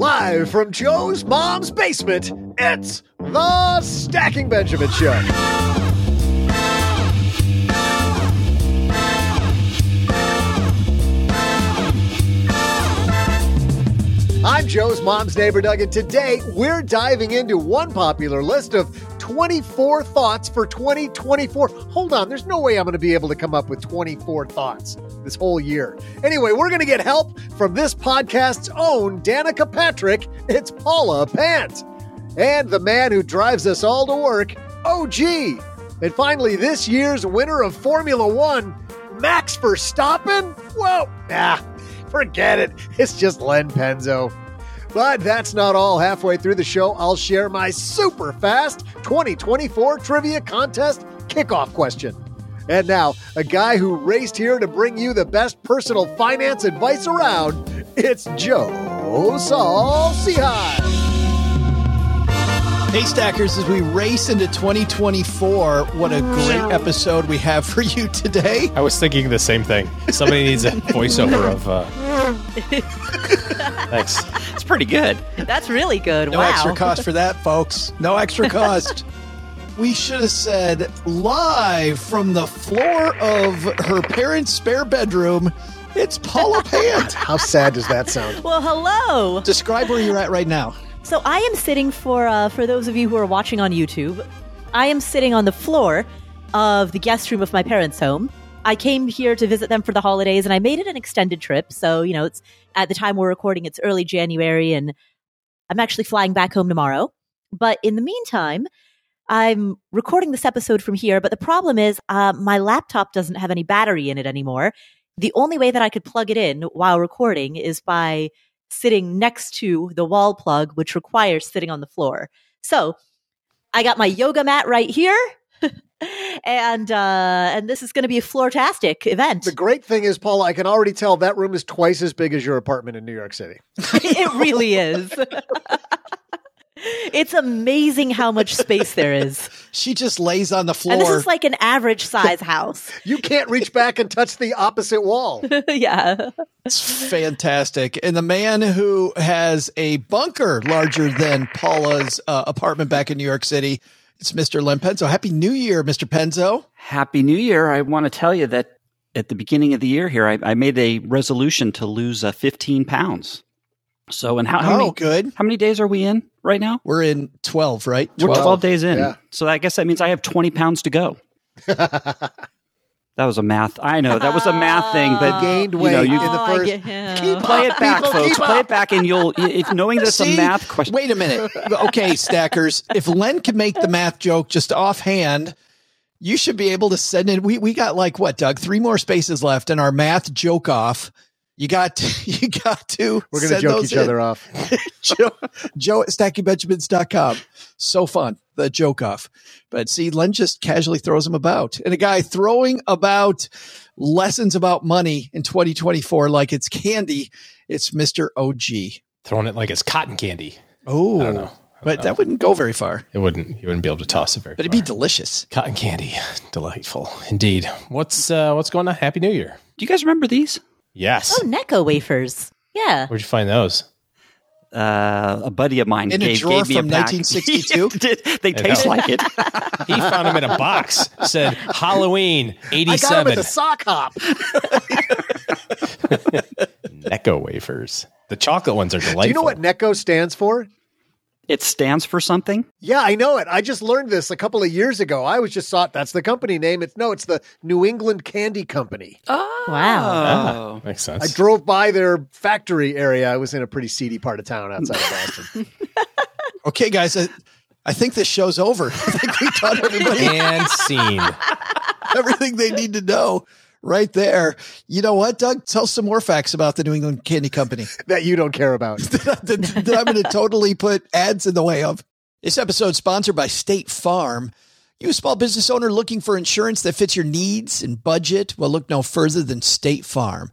Live from Joe's mom's basement, it's the Stacking Benjamin Show. I'm Joe's mom's neighbor, Doug, and today we're diving into one popular list of 24 thoughts for 2024. Hold on, there's no way I'm going to be able to come up with 24 thoughts this whole year. Anyway, we're going to get help from this podcast's own Danica Patrick. It's Paula Pant. And the man who drives us all to work, OG. And finally, this year's winner of Formula One, Max Verstappen? Whoa, nah, forget it. It's just Len Penzo. But that's not all. Halfway through the show, I'll share my super fast 2024 trivia contest kickoff question. And now, a guy who raced here to bring you the best personal finance advice around, it's Joe Saul. Hey, Stackers, as we race into 2024, what a great episode we have for you today. I was thinking the same thing. Somebody needs a voiceover of. Uh... Thanks. It's pretty good. That's really good. No wow. extra cost for that, folks. No extra cost. we should have said live from the floor of her parents' spare bedroom. It's Paula Pant. How sad does that sound? Well, hello. Describe where you're at right now. So I am sitting for uh, for those of you who are watching on YouTube. I am sitting on the floor of the guest room of my parents' home. I came here to visit them for the holidays, and I made it an extended trip. So you know, it's at the time we're recording, it's early January, and I'm actually flying back home tomorrow. But in the meantime, I'm recording this episode from here. But the problem is, uh, my laptop doesn't have any battery in it anymore. The only way that I could plug it in while recording is by sitting next to the wall plug, which requires sitting on the floor. So I got my yoga mat right here. and uh and this is going to be a floortastic event. The great thing is, Paula, I can already tell that room is twice as big as your apartment in New York City. it really is. it's amazing how much space there is. She just lays on the floor. And this is like an average size house. You can't reach back and touch the opposite wall. yeah. It's fantastic. And the man who has a bunker larger than Paula's uh, apartment back in New York City, it's Mr. Len Penzo. Happy New Year, Mr. Penzo. Happy New Year. I want to tell you that at the beginning of the year here, I, I made a resolution to lose uh, 15 pounds. So, and how, how Oh, many good. how many days are we in right now? We're in 12, right? We're 12 days in. yeah. So I guess that means I have 20 pounds to go. that was a math. I know that was a math thing, but Gained you weight know, you in the Oh, first. get- yeah. Keep play up, it back, people, folks. Play up. it back, and you'll if knowing that it's a math question. Wait a minute. Okay, stackers. If Len can make the math joke just offhand, you should be able to send it. We we got like what, Doug? Three more spaces left in our math joke off. You got you got to. We're going to send joke those each in. other off. Joe, Joe at stackingbenjamins.com. So fun, the joke off. But see, Len just casually throws them about. And a guy throwing about lessons about money in 2024 like it's candy, it's Mr. OG. Throwing it like it's cotton candy. Oh, I don't know. But don't that wouldn't go very far. It wouldn't. You wouldn't be able to toss it very. But it'd far. be delicious. cotton candy. Delightful, indeed. What's uh, what's going on? Happy New Year. Do you guys remember these? Yes. Oh, Necco wafers. Yeah. Where'd you find those? Uh, a buddy of mine In a gave, drawer gave me from a pack. 1962? they taste like it. He found them in a box. Said Halloween I got him at '87. the sock hop. Necco wafers. The chocolate ones are delightful. Do you know what Necco stands for? It stands for something? Yeah, I know it. I just learned this a couple of years ago. I was just thought that's the company name. It's no, it's the New England Candy Company. Oh. Wow. Oh. Ah, makes sense. I drove by their factory area. I was in a pretty seedy part of town outside of Boston. Okay, guys, I, I think this show's over. I think we taught everybody and seen everything they need to know right there. You know what, Doug? Tell some more facts about the New England Candy Company. that you don't care about. that, that I'm going to totally put ads in the way of. This episode sponsored by State Farm. You a small business owner looking for insurance that fits your needs and budget? Well, look no further than State Farm.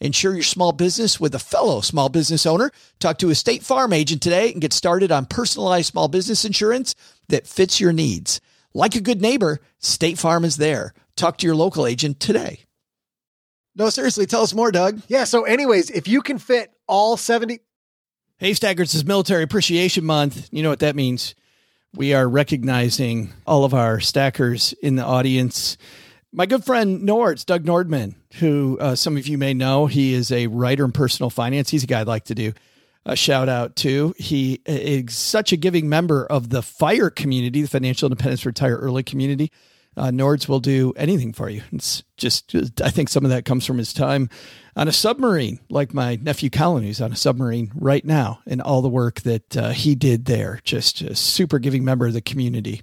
Insure your small business with a fellow small business owner. Talk to a State Farm agent today and get started on personalized small business insurance that fits your needs. Like a good neighbor, State Farm is there. Talk to your local agent today. No, seriously, tell us more, Doug. Yeah. So, anyways, if you can fit all 70, Hey, Stackers is Military Appreciation Month. You know what that means. We are recognizing all of our stackers in the audience. My good friend Nords, Doug Nordman, who uh, some of you may know, he is a writer in personal finance. He's a guy I'd like to do a shout out to. He is such a giving member of the FIRE community, the Financial Independence Retire Early community. Uh, Nords will do anything for you. It's just, I think some of that comes from his time on a submarine, like my nephew Colin, who's on a submarine right now, and all the work that uh, he did there. Just a super giving member of the community.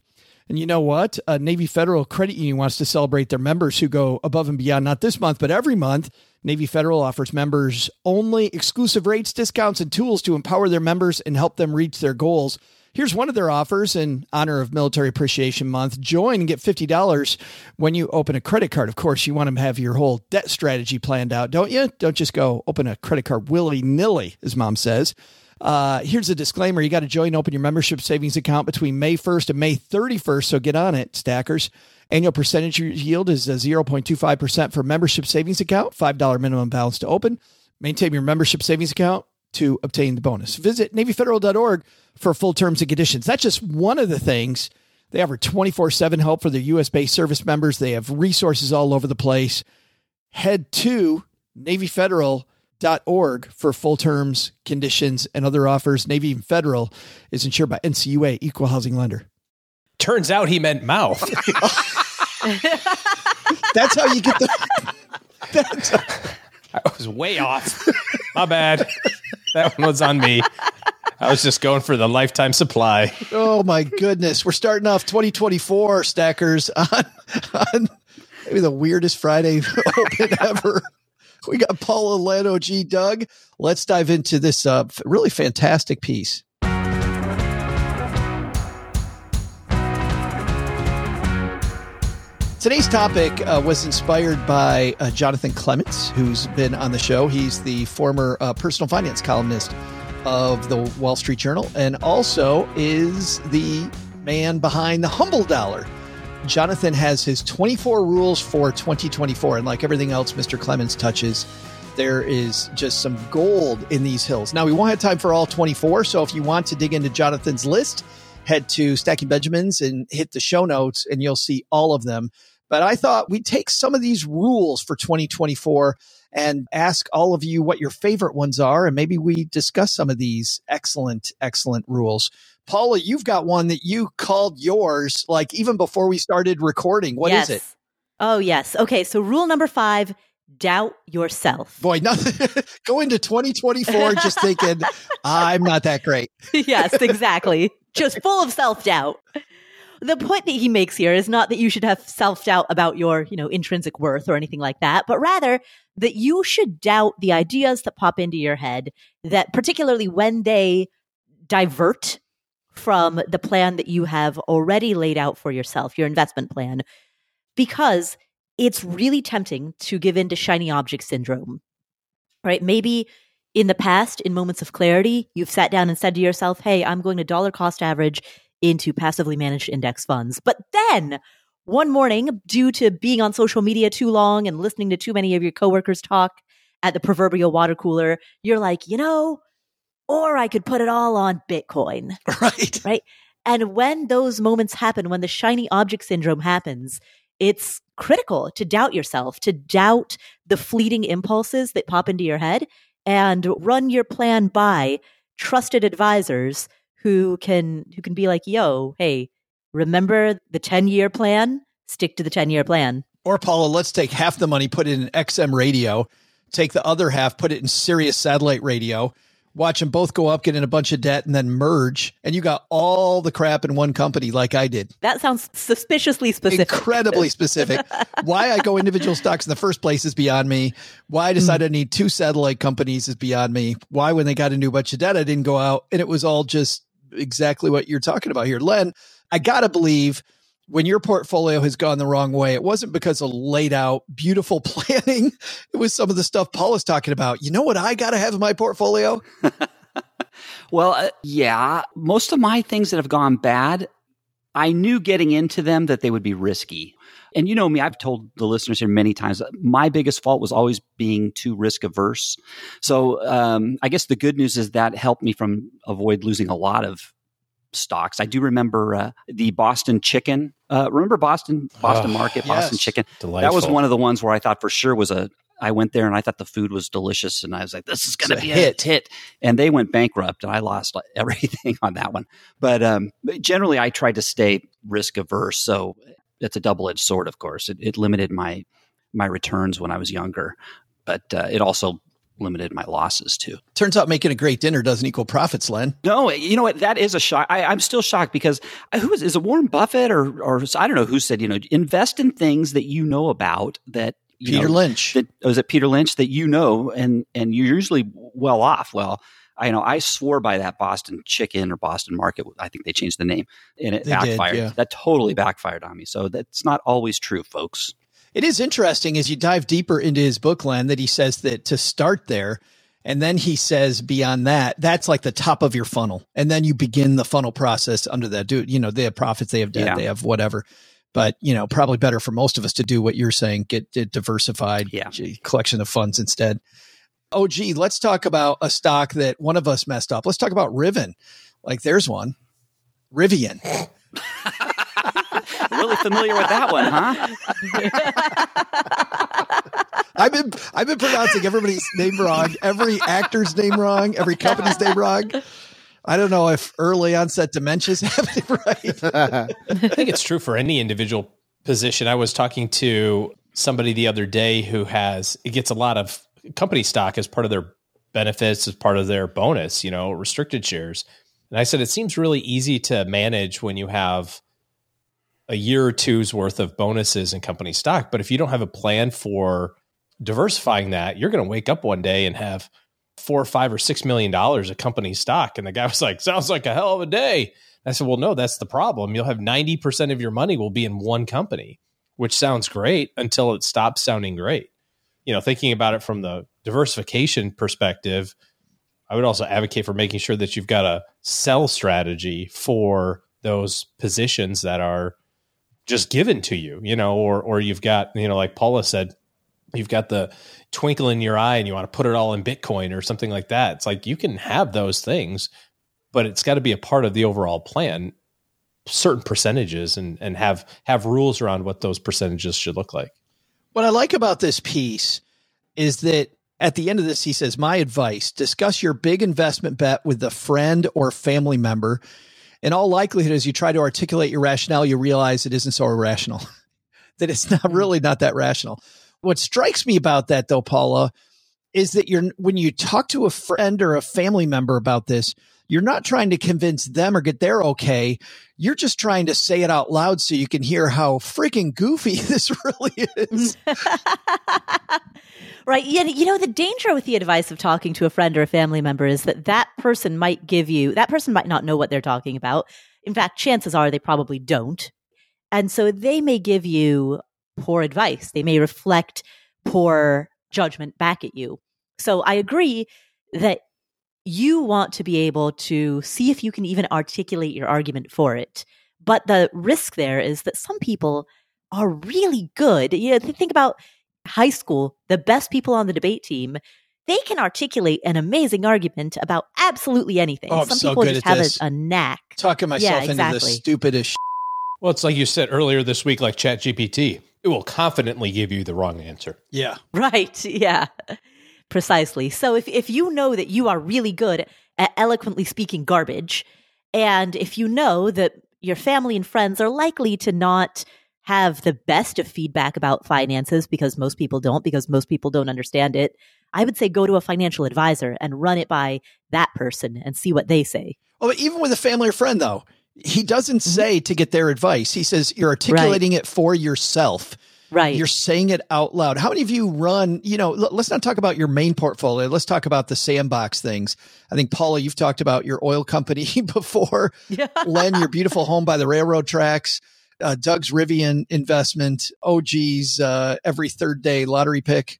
And you know what? Navy Federal Credit Union wants to celebrate their members who go above and beyond, not this month, but every month. Navy Federal offers members only exclusive rates, discounts, and tools to empower their members and help them reach their goals. Here's one of their offers in honor of Military Appreciation Month. Join and get $50 when you open a credit card. Of course, you want to have your whole debt strategy planned out, don't you? Don't just go open a credit card willy nilly, as mom says. Uh, here's a disclaimer you got to join and open your membership savings account between May 1st and May 31st. So get on it, stackers. Annual percentage yield is 0.25% for membership savings account, $5 minimum balance to open. Maintain your membership savings account to obtain the bonus. Visit NavyFederal.org for full terms and conditions. That's just one of the things. They offer 24 7 help for their US based service members. They have resources all over the place. Head to NavyFederal.org for full terms, conditions, and other offers. Navy and Federal is insured by NCUA, equal housing lender. Turns out he meant mouth. That's how you get the. That's, I was way off. My bad. That one was on me. I was just going for the lifetime supply. oh my goodness. We're starting off 2024 stackers on, on maybe the weirdest Friday open ever. We got Paula Len OG. Doug. Let's dive into this uh, really fantastic piece. Today's topic uh, was inspired by uh, Jonathan Clements, who's been on the show. He's the former uh, personal finance columnist of the Wall Street Journal and also is the man behind the Humble Dollar. Jonathan has his 24 rules for 2024. And like everything else Mr. Clements touches, there is just some gold in these hills. Now, we won't have time for all 24. So if you want to dig into Jonathan's list, head to Stacking Benjamins and hit the show notes, and you'll see all of them. But I thought we'd take some of these rules for 2024 and ask all of you what your favorite ones are. And maybe we discuss some of these excellent, excellent rules. Paula, you've got one that you called yours, like even before we started recording. What is yes. it? Oh, yes. Okay. So, rule number five doubt yourself. Boy, nothing. go into 2024 just thinking, I'm not that great. yes, exactly. Just full of self doubt. The point that he makes here is not that you should have self doubt about your, you know, intrinsic worth or anything like that, but rather that you should doubt the ideas that pop into your head that particularly when they divert from the plan that you have already laid out for yourself, your investment plan, because it's really tempting to give in to shiny object syndrome. Right? Maybe in the past, in moments of clarity, you've sat down and said to yourself, Hey, I'm going to dollar cost average into passively managed index funds. But then one morning, due to being on social media too long and listening to too many of your coworkers talk at the proverbial water cooler, you're like, you know, or I could put it all on Bitcoin. Right. Right. And when those moments happen, when the shiny object syndrome happens, it's critical to doubt yourself, to doubt the fleeting impulses that pop into your head and run your plan by trusted advisors who can who can be like, "Yo, hey, remember the 10-year plan? Stick to the 10-year plan." Or Paula, let's take half the money, put it in XM radio, take the other half, put it in Sirius satellite radio, watch them both go up, get in a bunch of debt, and then merge, and you got all the crap in one company, like I did. That sounds suspiciously specific. Incredibly specific. Why I go individual stocks in the first place is beyond me. Why I hmm. decided I need two satellite companies is beyond me. Why, when they got into a bunch of debt, I didn't go out, and it was all just exactly what you're talking about here, Len. I gotta believe when your portfolio has gone the wrong way, it wasn't because of laid out beautiful planning. It was some of the stuff Paul is talking about. You know what I got to have in my portfolio? well, uh, yeah, most of my things that have gone bad, I knew getting into them that they would be risky. And you know me, I've told the listeners here many times, my biggest fault was always being too risk averse. So um, I guess the good news is that helped me from avoid losing a lot of stocks. I do remember uh, the Boston Chicken. Uh, remember Boston Boston Oh, Market, yes. Boston Chicken. That was one of the ones where I thought for sure was a. I went there and I thought the food was delicious, and I was like, "This is going to be a hit. hit. And they went bankrupt, and I lost everything on that one. But um, generally, I tried to stay risk averse. So it's a double edged sword. Of course, it, it limited my my returns when I was younger, but uh, it also limited my losses too. Turns out making a great dinner doesn't equal profits, Len. No, you know what? That is a shock. I, I'm still shocked because uh, who is is it Warren Buffett or or I don't know who said you know invest in things that you know about that you Peter know, Lynch. That was it Peter Lynch that you know and and you're usually well off. Well, I know I swore by that Boston Chicken or Boston Market. I think they changed the name and it They did, backfired. yeah. That totally backfired on me. So that's not always true, folks. It is interesting as you dive deeper into his book, Len, that he says that to start there, and then he says beyond that, that's like the top of your funnel. And then you begin the funnel process under that. Do you know they have profits, they have debt, Yeah. they have whatever. But you know, probably better for most of us to do what you're saying, get, get diversified Yeah. collection of funds instead. Oh, gee, let's talk about a stock that one of us messed up. Let's talk about Riven. Like there's one. Rivian. really familiar with that one, huh? I've been I've been pronouncing everybody's name wrong, every actor's name wrong, every company's name wrong. I don't know if early onset dementia's happening right. I think it's true for any individual position. I was talking to somebody the other day who has it gets a lot of company stock as part of their benefits, as part of their bonus, you know, restricted shares. And I said it seems really easy to manage when you have a year or two's worth of bonuses in company stock. But if you don't have a plan for diversifying that, you're going to wake up one day and have four or five or six million dollars of company stock. And the guy was like, sounds like a hell of a day. I said, well, no, that's the problem. You'll have 90% of your money will be in one company, which sounds great until it stops sounding great. You know, thinking about it from the diversification perspective, I would also advocate for making sure that you've got a sell strategy for those positions that are just given to you, you know, or or you've got, you know, like Paula said, you've got the twinkle in your eye and you want to put it all in Bitcoin or something like that. It's like you can have those things, but it's got to be a part of the overall plan, certain percentages and and have have rules around what those percentages should look like. What I like about this piece is that at the end of this, he says, My advice discuss your big investment bet with a friend or family member. In all likelihood, as you try to articulate your rationale, you realize it isn't so irrational, that it's not hmm. really not that rational. What strikes me about that, though, Paula, is that you're when you talk to a friend or a family member about this, you're not trying to convince them or get their okay. You're just trying to say it out loud so you can hear how freaking goofy this really is. Right. Yeah, you know, the danger with the advice of talking to a friend or a family member is that that person might give you, that person might not know what they're talking about. In fact, chances are they probably don't. And so they may give you poor advice. They may reflect poor judgment back at you. So I agree that you want to be able to see if you can even articulate your argument for it. But the risk there is that some people are really good. You know, think about high school, the best people on the debate team, they can articulate an amazing argument about absolutely anything. Oh, I'm Some so people good just have a, a knack. Talking myself into the exactly. stupidest. Well, it's like you said earlier this week, like Chat GPT. It will confidently give you the wrong answer. Yeah. Right. Yeah. Precisely. So if, if you know that you are really good at eloquently speaking garbage, and if you know that your family and friends are likely to not have the best of feedback about finances because most people don't, because most people don't understand it, I would say go to a financial advisor and run it by that person and see what they say. Well, but even with a family or friend, though, he doesn't Mm-hmm. say to get their advice. He says you're articulating it for yourself. Right. You're saying it out loud. How many of you run, you know, l- let's not talk about your main portfolio. Let's talk about the sandbox things. I think, Paula, you've talked about your oil company before. Yeah. Len, your beautiful home by the railroad tracks. Uh, Doug's Rivian investment. OG's uh, every third day lottery pick.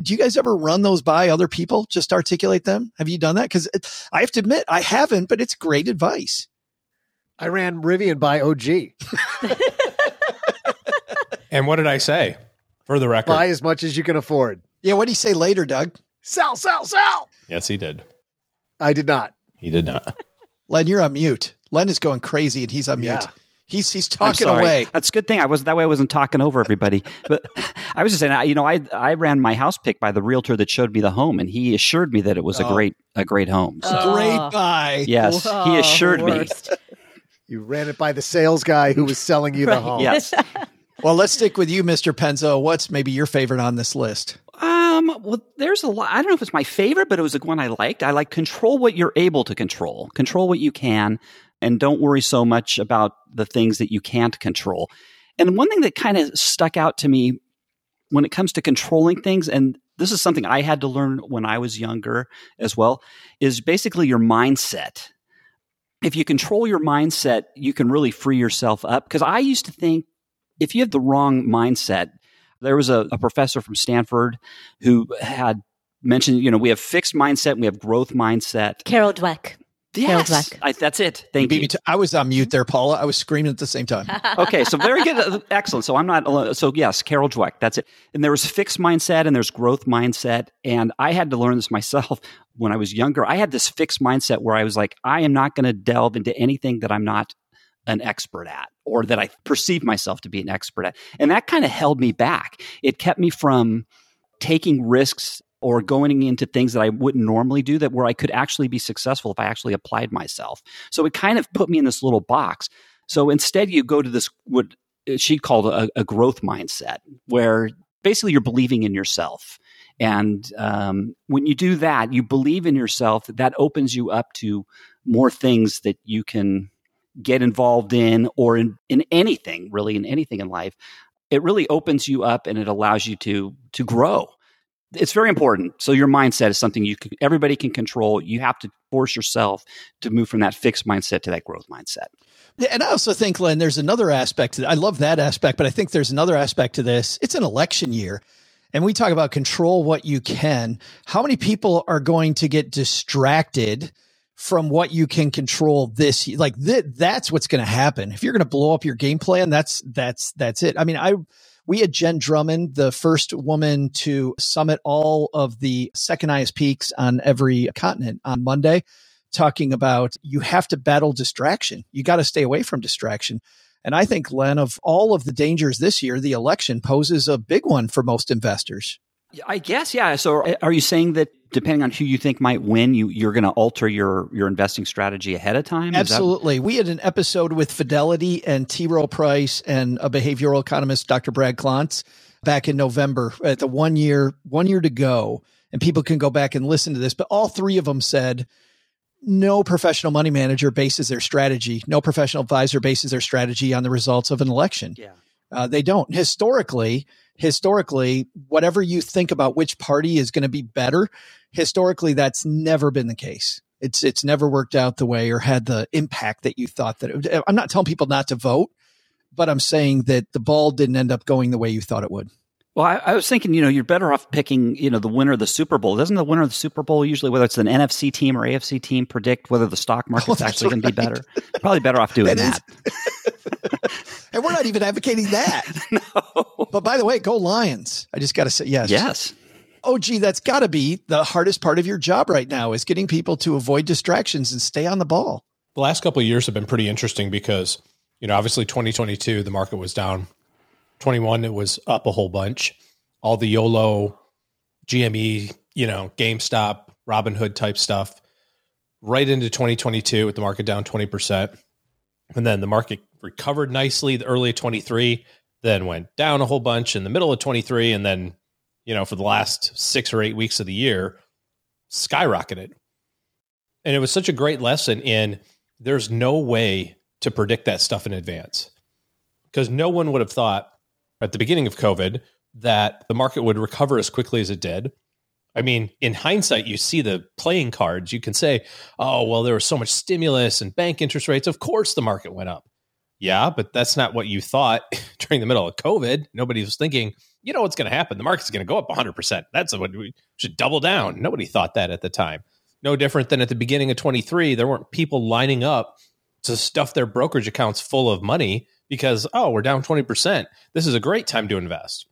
Do you guys ever run those by other people? Just articulate them? Have you done that? Because I have to admit, I haven't, but it's great advice. I ran Rivian by OG. And what did I say? For the record, Buy as much as you can afford. Yeah, what do you say later, Doug? Sell, sell, sell. yes, he did. I did not. He did not. Len, you're on mute. Len is going crazy and he's on mute. Yeah. He's he's talking away. That's a good thing. I was that way. I wasn't talking over everybody. But I was just saying, I- you know, I I ran my house pick by the realtor that showed me the home, and he assured me that it was Oh. a great a great home. So Oh. Great buy. yes, he Oh, assured me. You ran it by the sales guy who was selling you the home. Yes. Well, let's stick with you, Mr. Penzo. What's maybe your favorite on this list? Um, well, there's a lot. I don't know if it's my favorite, but it was the one I liked. I like control what you're able to control, control what you can, and don't worry so much about the things that you can't control. And one thing that kind of stuck out to me when it comes to controlling things, and this is something I had to learn when I was younger as well, is basically your mindset. If you control your mindset, you can really free yourself up. Because I used to think if you have the wrong mindset, there was a, a professor from Stanford who had mentioned, you know, we have fixed mindset and we have growth mindset. Carol Dweck. Carol Yes, Dweck. I, that's it. Thank beat you. me I was on mute there, Paula. I was screaming at the same time. okay, so very good, excellent. So I'm not alone. So yes, Carol Dweck. That's it. And there was fixed mindset and there's growth mindset. And I had to learn this myself when I was younger. I had this fixed mindset where I was like, I am not going to delve into anything that I'm not an expert at or that I perceive myself to be an expert at. And that kind of held me back. It kept me from taking risks or going into things that I wouldn't normally do that where I could actually be successful if I actually applied myself. So it kind of put me in this little box. So instead you go to this what she called a, a growth mindset where basically you're believing in yourself. And um, when you do that, you believe in yourself. That opens you up to more things that you can get involved in or in, in anything really in anything in life it really opens you up and it allows you to to grow it's very important so your mindset is something you can, everybody can control you have to force yourself to move from that fixed mindset to that growth mindset and I also think, Len, there's another aspect. To, that. I love that aspect, but I think there's another aspect to this. It's an election year, and we talk about control what you can. How many people are going to get distracted from what you can control this? Like th- that's what's going to happen. If you're going to blow up your game plan, that's that's that's it. I mean, I we had Jen Drummond, the first woman to summit all of the second highest peaks on every continent on Monday talking about you have to battle distraction. You got to stay away from distraction. And I think, Len, of all of the dangers this year, the election poses a big one for most investors. I guess yeah so are you saying that depending on who you think might win you you're going to alter your your investing strategy ahead of time Is that- Absolutely. We had an episode with Fidelity and T. Rowe Price and a behavioral economist, Dr. Brad Klontz, back in November at the one year, one year to go. And people can go back and listen to this, but all three of them said no professional money manager bases their strategy, no professional advisor bases their strategy on the results of an election. yeah Uh, they don't. Historically, historically, whatever you think about which party is going to be better, historically, that's never been the case. It's it's never worked out the way or had the impact that you thought that. It would. Eh, I'm not telling people not to vote, but I'm saying that the ball didn't end up going the way you thought it would. Well, I, I was thinking, you know, you're better off picking, you know, the winner of the Super Bowl. Doesn't the winner of the Super Bowl usually, whether it's an NFC team or AFC team, predict whether the stock oh, market's that's actually going to be better? Probably better off doing That that. and we're not even advocating that. no. But by the way, go Lions. I just got to say yes. Yes. Oh, gee, that's got to be the hardest part of your job right now is getting people to avoid distractions and stay on the ball. The last couple of years have been pretty interesting because, you know, obviously 2022, the market was down. 21, it was up a whole bunch. All the YOLO, GME, you know, GameStop, Robinhood type stuff right into 2022 with the market down 20%. And then the market recovered nicely the early 23, then went down a whole bunch in the middle of 23. And then, you know, for the last six or eight weeks of the year, skyrocketed. And it was such a great lesson in there's no way to predict that stuff in advance because no one would have thought at the beginning of COVID that the market would recover as quickly as it did. I mean, in hindsight, you see the playing cards. You can say, oh, well, there was so much stimulus and bank interest rates. Of course, the market went up. Yeah, but that's not what you thought during the middle of COVID. Nobody was thinking, you know what's going to happen? The market's going to go up 100%. That's what we should double down. Nobody thought that at the time. No different than at the beginning of 23, there weren't people lining up to stuff their brokerage accounts full of money because, oh, we're down 20%. This is a great time to invest.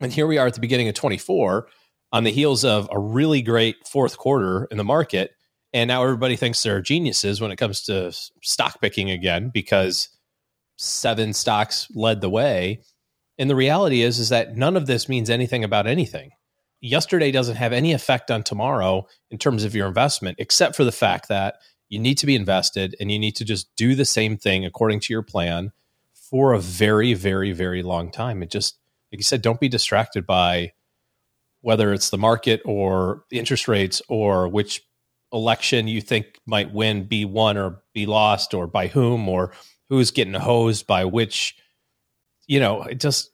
And here we are at the beginning of 24 on the heels of a really great fourth quarter in the market. And now everybody thinks they're geniuses when it comes to stock picking again because seven stocks led the way. And the reality is, is that none of this means anything about anything. Yesterday doesn't have any effect on tomorrow in terms of your investment, except for the fact that you need to be invested and you need to just do the same thing according to your plan for a very, very, very long time. It just, like you said, don't be distracted by whether it's the market or the interest rates or which election you think might win, be won or be lost, or by whom, or who's getting hosed by which. You know, it just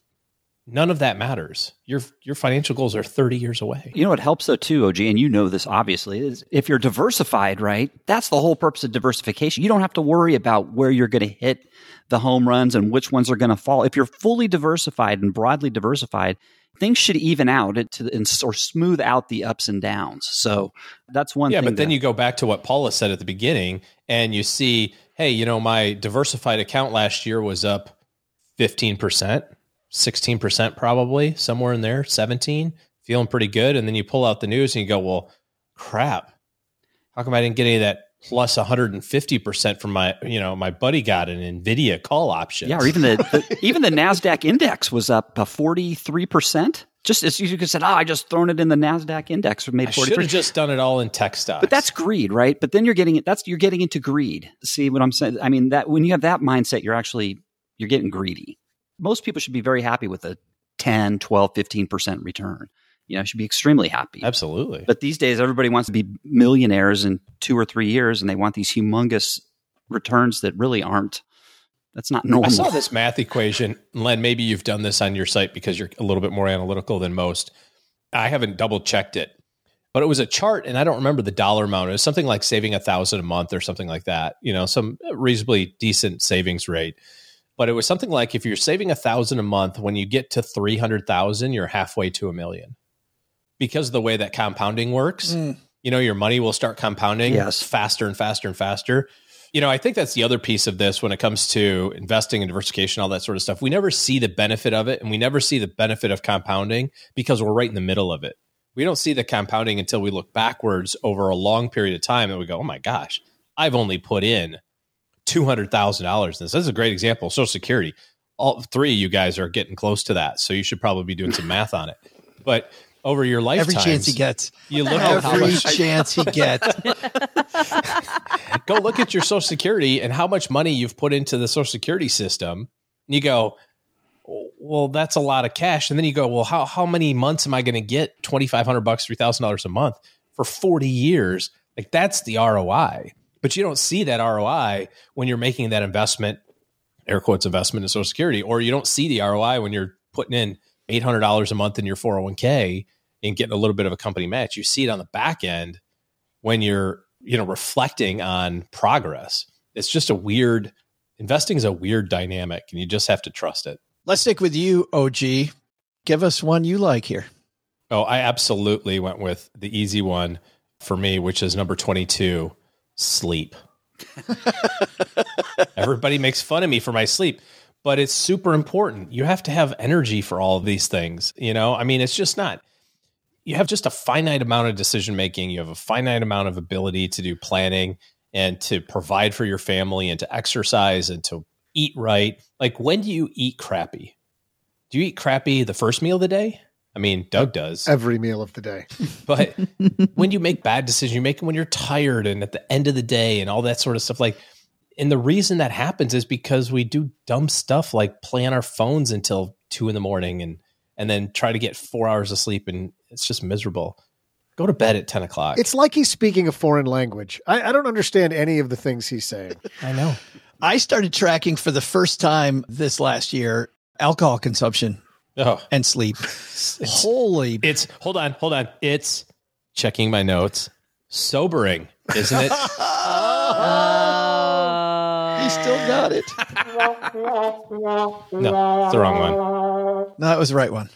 none of that matters. Your your financial goals are 30 years away. You know what helps though too, OG, and you know this obviously, is if you're diversified, right? That's the whole purpose of diversification. You don't have to worry about where you're going to hit the home runs and which ones are going to fall. If you're fully diversified and broadly diversified, things should even out to, or smooth out the ups and downs. So that's one yeah, thing. but then you go back to what Paula said at the beginning and you see, hey, you know, my diversified account last year was up 15%, 16% probably, somewhere in there, 17, feeling pretty good. And then you pull out the news and you go, well, crap. How come I didn't get any of that plus 150% from my you know my buddy got an nvidia call option yeah or even the, the even the nasdaq index was up 43% just as you could said oh ah, i just thrown it in the nasdaq index or made 40 should have just done it all in tech stocks but that's greed right but then you're getting it that's you're getting into greed see what i'm saying i mean that when you have that mindset you're actually you're getting greedy most people should be very happy with a 10 12 15% return you know, should be extremely happy. Absolutely. But these days, everybody wants to be millionaires in two or three years, and they want these humongous returns that really aren't. That's not normal. I saw this math equation, Len. Maybe you've done this on your site because you're a little bit more analytical than most. I haven't double checked it, but it was a chart, and I don't remember the dollar amount. It was something like saving a thousand a month or something like that. You know, some reasonably decent savings rate. But it was something like if you're saving a thousand a month, when you get to three hundred thousand, you're halfway to a million because of the way that compounding works, mm. you know, your money will start compounding yes. faster and faster and faster. You know, I think that's the other piece of this when it comes to investing and diversification, all that sort of stuff. We never see the benefit of it and we never see the benefit of compounding because we're right in the middle of it. We don't see the compounding until we look backwards over a long period of time and we go, oh my gosh, I've only put in $200,000 in this. This is a great example. Social Security. All three of you guys are getting close to that. So you should probably be doing some math on it. But over your lifetime. Every chance he gets. You look at every chance he gets. go look at your Social Security and how much money you've put into the Social Security system. And you go, well, that's a lot of cash. And then you go, well, how how many months am I going to get twenty five hundred bucks, three thousand dollars a month for forty years? Like that's the ROI. But you don't see that ROI when you're making that investment, air quotes investment in Social Security, or you don't see the ROI when you're putting in eight hundred dollars a month in your four hundred oh one k and getting a little bit of a company match. You see it on the back end when you're, you know, reflecting on progress. It's just a weird investing is a weird dynamic and you just have to trust it. Let's stick with you, OG. Give us one you like here. Oh, I absolutely went with the easy one for me, which is number 22, sleep. Everybody makes fun of me for my sleep, but it's super important. You have to have energy for all of these things. You know, I mean, it's just not, you have just a finite amount of decision making. You have a finite amount of ability to do planning and to provide for your family and to exercise and to eat right. Like, when do you eat crappy? Do you eat crappy the first meal of the day? I mean, Doug does. Every meal of the day. But when you make bad decisions, you make them when you're tired and at the end of the day and all that sort of stuff. Like, and the reason that happens is because we do dumb stuff like play on our phones until two in the morning and and then try to get four hours of sleep and it's just miserable. Go to bed at ten o'clock. It's like he's speaking a foreign language. I, I don't understand any of the things he's saying. I know. I started tracking for the first time this last year alcohol consumption Oh, and sleep. it's, Holy it's hold on, hold on. It's checking my notes. Sobering, isn't it? Oh. He still got it. no, it's the wrong one. No, that was the right one.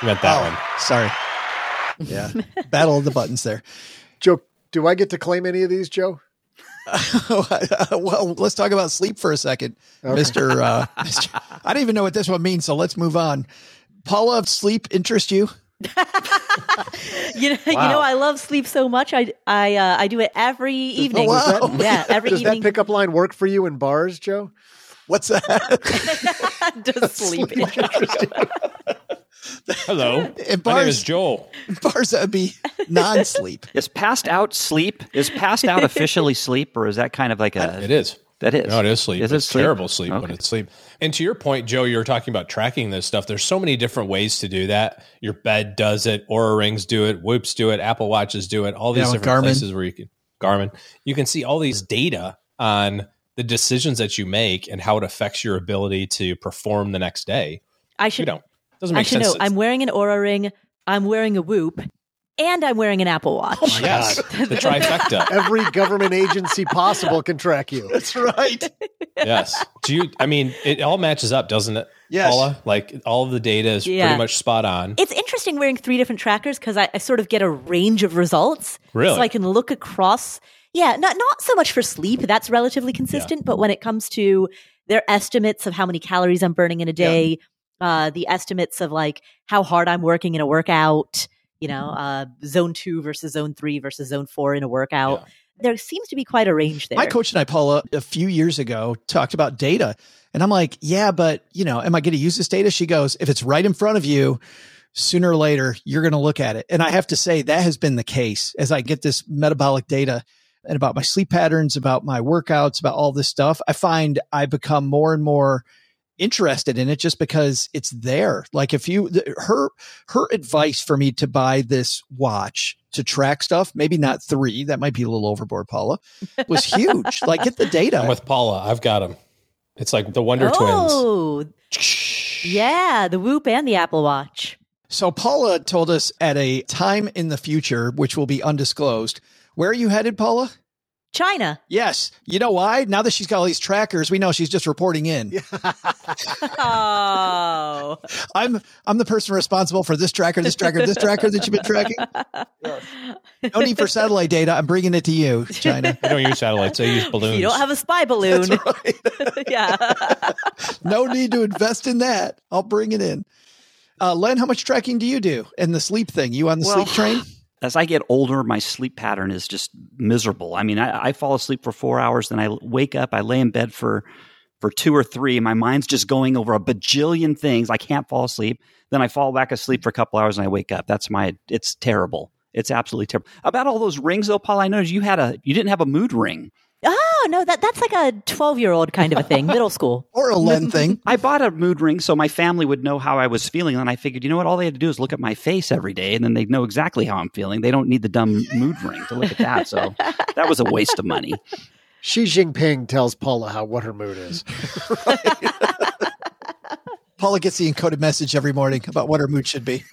You meant that oh, one. sorry. Yeah. Battle of the buttons there. Joe, do I get to claim any of these, Joe? well, let's talk about sleep for a second, Mister. Uh, Mr. I don't even know what this one means, so let's move on. Paula, sleep interest you? You know, you know, I love sleep so much. I I uh, I do it every evening. wow. Yeah, every Does evening. that pickup line work for you in bars, Joe? What's that? Does sleep interest you? Hello. In My name is bars, Joel. bars would be non-sleep. Is passed out sleep? Is passed out officially sleep, or is that kind of like a? It is. That is. No, it is sleep. Is it it's sleep? terrible sleep, but Okay. it's sleep. And to your point, Joe, you were talking about tracking this stuff. There's so many different ways to do that. Your bed does it, Oura rings do it, Whoops do it, Apple Watches do it, all these Yeah, different Garmin. places where you can Garmin. You can see all these data on the decisions that you make and how it affects your ability to perform the next day. I You should don't. Doesn't I make should sense. know. I'm wearing an Oura ring. I'm wearing a Whoop, and I'm wearing an Apple Watch. Oh my yes, the trifecta. Every government agency possible can track you. That's right. yes. Do you? I mean, it all matches up, doesn't it? Yes. Paula? Like all of the data is Yeah. pretty much spot on. It's interesting wearing three different trackers because I, I sort of get a range of results. Really? So I can look across. Yeah, not not so much for sleep. That's relatively consistent. But when it comes to their estimates of how many calories I'm burning in a day, uh, the estimates of like how hard I'm working in a workout, you know, uh, zone two versus zone three versus zone four in a workout. There seems to be quite a range there. My coach and I, Paula, a few years ago talked about data. And I'm like, yeah, but you know, am I going to use this data? She goes, if it's right in front of you, sooner or later, you're going to look at it. And I have to say that has been the case as I get this metabolic data and about my sleep patterns, about my workouts, about all this stuff. I find I become more and more interested in it just because it's there. Like if you, the, her, her advice for me to buy this watch to track stuff, maybe not three, that might be a little overboard, Paula, was huge. like get the data. I'm with Paula. I've got them. It's like the Wonder oh. Twins. oh, yeah, the Whoop and the Apple Watch. So Paula told us at a time in the future, which will be undisclosed. Where are you headed, Paula? China. Yes. You know why? Now that she's got all these trackers, we know she's just reporting in. Oh. I'm I'm the person responsible for this tracker, this tracker, this tracker that you've been tracking. No need for satellite data. I'm bringing it to you, China. I don't use satellites. I use balloons. You don't have a spy balloon. yeah. No need to invest in that. I'll bring it in. Uh, Len, how much tracking do you do? And the sleep thing? You on the Well, sleep train? As I get older, my sleep pattern is just miserable. I mean, I, I fall asleep for four hours, then I wake up, I lay in bed for for two or three. My mind's just going over a bajillion things. I can't fall asleep. Then I fall back asleep for a couple hours and I wake up. That's my. It's terrible. It's absolutely terrible. About all those rings, though, Paul. I noticed you had a. You didn't have a mood ring. Oh, no, that that's like a 12 year old kind of a thing, middle school. Or a Len mm-hmm. thing? I bought a mood ring so my family would know how I was feeling. And I figured, you know what? All they had to do is look at my face every day and then they'd know exactly how I'm feeling. They don't need the dumb mood ring to look at that. So that was a waste of money. Xi Jinping tells Paula how what her mood is. Paula gets the encoded message every morning about what her mood should be.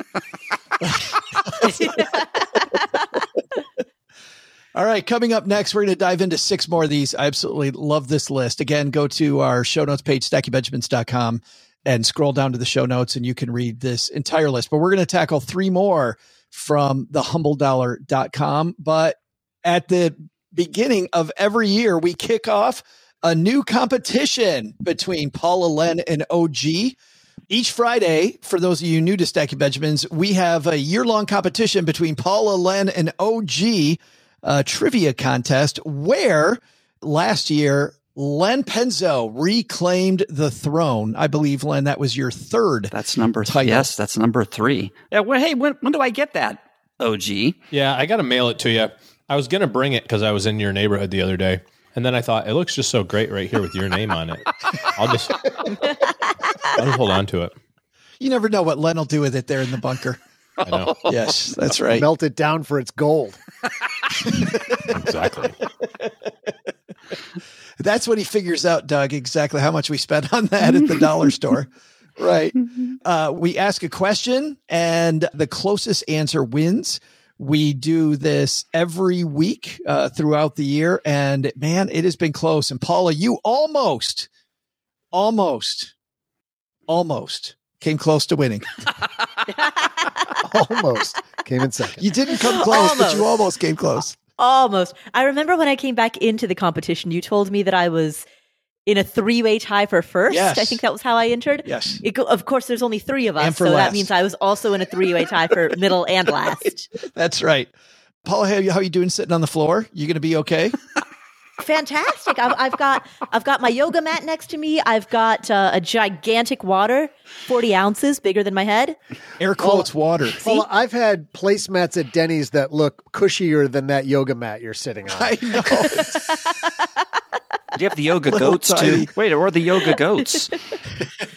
All right, coming up next, we're going to dive into six more of these. I absolutely love this list. Again, go to our show notes page, stackingbenjamins.com, and scroll down to the show notes, and you can read this entire list. But we're going to tackle three more from the humbledollar.com. But at the beginning of every year, we kick off a new competition between Paula Len and OG. Each Friday, for those of you new to Stacking Benjamins, we have a year long competition between Paula Len and OG uh, trivia contest where last year Len Penzo reclaimed the throne. I believe, Len, that was your third. That's number Title. Yes, that's number three. Yeah, well, hey, when, when do I get that? OG. Yeah, I got to mail it to you. I was going to bring it because I was in your neighborhood the other day. And then I thought, it looks just so great right here with your name on it. I'll just, I'll just hold on to it. You never know what Len will do with it there in the bunker. I know. yes, that's right. Melt it down for its gold. Exactly. That's when he figures out, Doug, exactly how much we spent on that at the dollar store. Right. Uh, we ask a question and the closest answer wins. We do this every week uh, throughout the year. And man, it has been close. And Paula, you almost, almost, almost came close to winning. Almost came in second. You didn't come close, but you Almost. almost came close. Almost. I remember when I came back into the competition, you told me that I was in a three way tie for first. Yes. I think that was how I entered. Yes. It go, of course, there's only three of us, so last. that means I was also in a three way tie for middle and last. That's right. Paula, how how are you doing sitting on the floor? You going to be okay? Fantastic! I've, I've got I've got my yoga mat next to me. I've got uh, a gigantic water, forty ounces, bigger than my head. Air quotes water. Well, I've had placemats at Denny's that look cushier than that yoga mat you're sitting on. I know. Do you have the yoga goats tiny. too? Wait, or the yoga goats?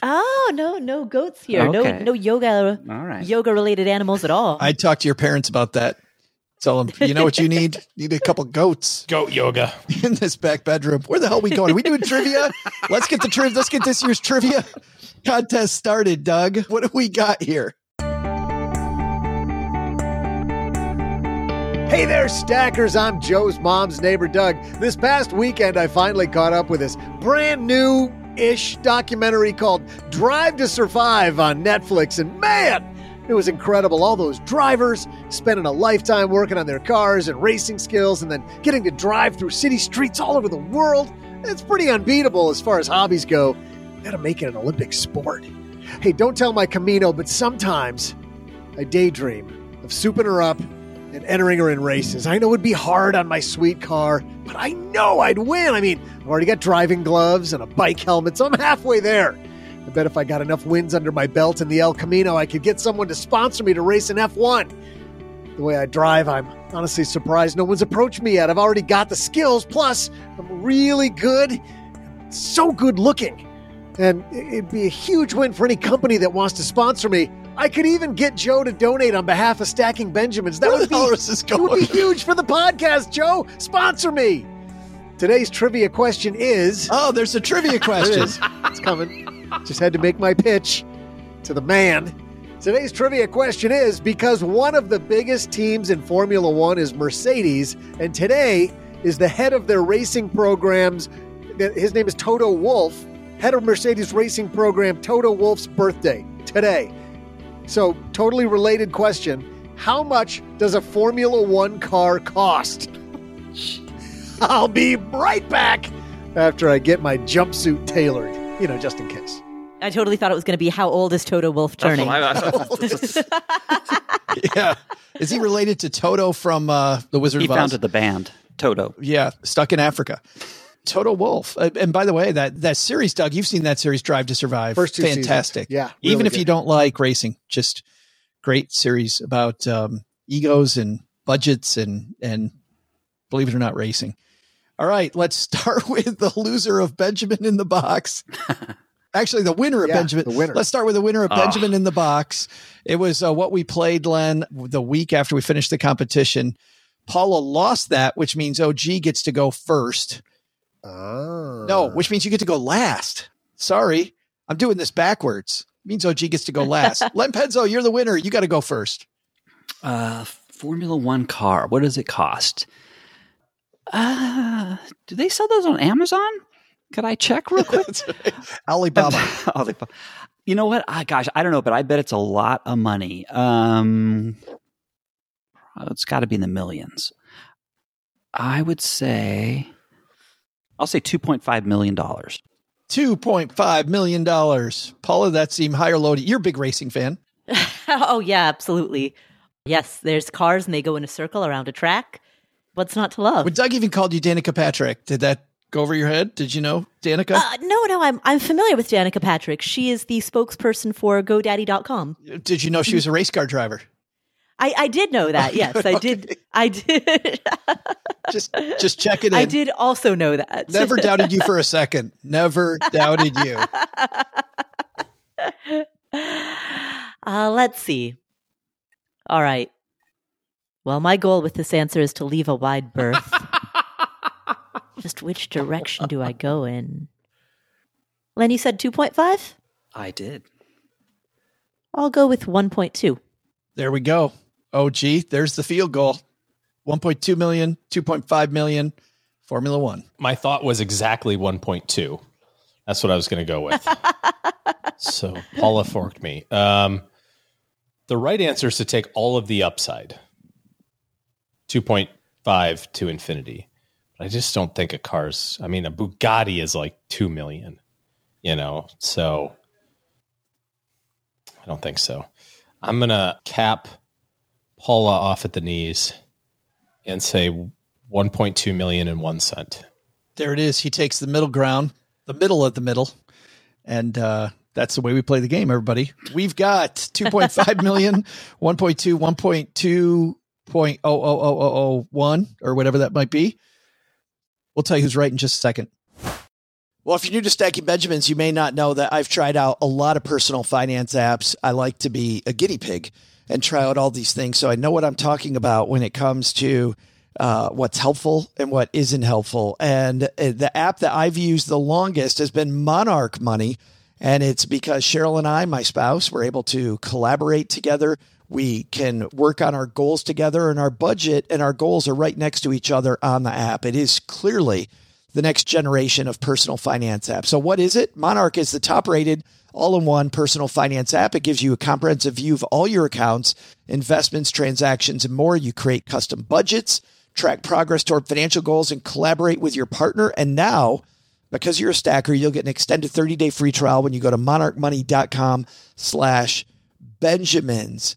Oh no, no goats here. Okay. No, no yoga. All right. Yoga related animals at all. I'd talk to your parents about that. Tell them, you know what you need? You need a couple goats Goat yoga. in this back bedroom. Where the hell are we going? Are we doing trivia? Let's get the trivia. Let's get this year's trivia contest started, Doug. What do we got here? Hey there, stackers. I'm Joe's mom's neighbor, Doug. This past weekend, I finally caught up with this brand new ish documentary called Drive to Survive on Netflix. And man, it was incredible. All those drivers spending a lifetime working on their cars and racing skills and then getting to drive through city streets all over the world. It's pretty unbeatable as far as hobbies go. Gotta make it an Olympic sport. Hey, don't tell my Camino, but sometimes I daydream of souping her up and entering her in races. I know it'd be hard on my sweet car, but I know I'd win. I mean, I've already got driving gloves and a bike helmet, so I'm halfway there. I bet if I got enough wins under my belt in the El Camino, I could get someone to sponsor me to race in F1. The way I drive, I'm honestly surprised no one's approached me yet. I've already got the skills, plus, I'm really good, so good looking. And it'd be a huge win for any company that wants to sponsor me. I could even get Joe to donate on behalf of Stacking Benjamins. That would be, is this that would be huge for the podcast, Joe. Sponsor me. Today's trivia question is. Oh, there's a trivia question. is. It's coming. Just had to make my pitch to the man. Today's trivia question is because one of the biggest teams in Formula One is Mercedes, and today is the head of their racing programs. His name is Toto Wolff, head of Mercedes racing program, Toto Wolff's birthday today. So, totally related question How much does a Formula One car cost? I'll be right back after I get my jumpsuit tailored, you know, just in case. I totally thought it was going to be how old is Toto Wolff turning? yeah. Is he related to Toto from uh, The Wizard he of Oz? founded the band Toto. Yeah, stuck in Africa. Toto Wolff. Uh, and by the way, that that series, Doug, you've seen that series, Drive to Survive. First two seasons. fantastic. Yeah, even really if you don't like racing, just great series about um, egos and budgets and and believe it or not, racing. All right, let's start with the loser of Benjamin in the box. Actually, the winner of Yeah, Benjamin. the winner. Let's start with the winner of Ah. Benjamin in the box. It was uh, what we played, Len, the week after we finished the competition. Paula lost that, which means OG gets to go first. Ah. No, which means you get to go last. Sorry, I'm doing this backwards. It means OG gets to go last. Len Penzo, you're the winner. You got to go first. Uh, Formula One car. What does it cost? Uh, do they sell those on Amazon? Could I check real quick? Alibaba. Alibaba. You know what? Ah, gosh, I don't know, but I bet it's a lot of money. Um, it's got to be in the millions. I would say, I'll say $2.5 million. $2.5 million. Paula, that seemed higher low. You're a big racing fan. oh, yeah, absolutely. Yes, there's cars and they go in a circle around a track. What's not to love? When Doug even called you Danica Patrick, did that go over your head? Did you know Danica? Uh, no, no, I'm I'm familiar with Danica Patrick. She is the spokesperson for GoDaddy.com. Did you know she was a race car driver? I, I did know that. Yes, I did. I did. just just check it in. I did also know that. Never doubted you for a second. Never doubted you. Uh, let's see. All right. Well, my goal with this answer is to leave a wide berth. Just which direction do I go in? Len, you said 2.5? I did. I'll go with 1.2. There we go. Oh, gee, there's the field goal 1.2 million, 2.5 million, Formula One. My thought was exactly 1.2. That's what I was going to go with. so Paula forked me. Um, the right answer is to take all of the upside 2.5 to infinity. I just don't think a car's. I mean, a Bugatti is like two million, you know. So I don't think so. I'm gonna cap Paula off at the knees and say 1.2 million and one cent. There it is. He takes the middle ground, the middle of the middle, and uh, that's the way we play the game. Everybody, we've got 2.5 million, 1.2, 1.2. Point oh oh oh oh oh one or whatever that might be. We'll tell you who's right in just a second. Well, if you're new to Stacking Benjamins, you may not know that I've tried out a lot of personal finance apps. I like to be a guinea pig and try out all these things. So I know what I'm talking about when it comes to uh, what's helpful and what isn't helpful. And uh, the app that I've used the longest has been Monarch Money. And it's because Cheryl and I, my spouse, were able to collaborate together. We can work on our goals together, and our budget and our goals are right next to each other on the app. It is clearly the next generation of personal finance apps. So, what is it? Monarch is the top rated all in one personal finance app. It gives you a comprehensive view of all your accounts, investments, transactions, and more. You create custom budgets, track progress toward financial goals, and collaborate with your partner. And now, because you're a stacker, you'll get an extended 30 day free trial when you go to monarchmoney.com slash Benjamins.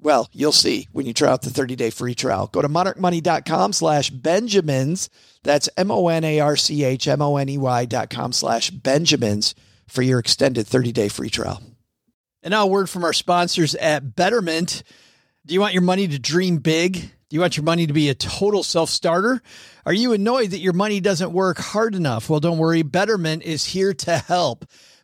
well, you'll see when you try out the 30-day free trial. Go to monarchmoney.com slash Benjamins. That's M-O-N-A-R-C-H-M-O-N-E-Y dot com slash Benjamins for your extended 30-day free trial. And now a word from our sponsors at Betterment. Do you want your money to dream big? Do you want your money to be a total self-starter? Are you annoyed that your money doesn't work hard enough? Well, don't worry. Betterment is here to help.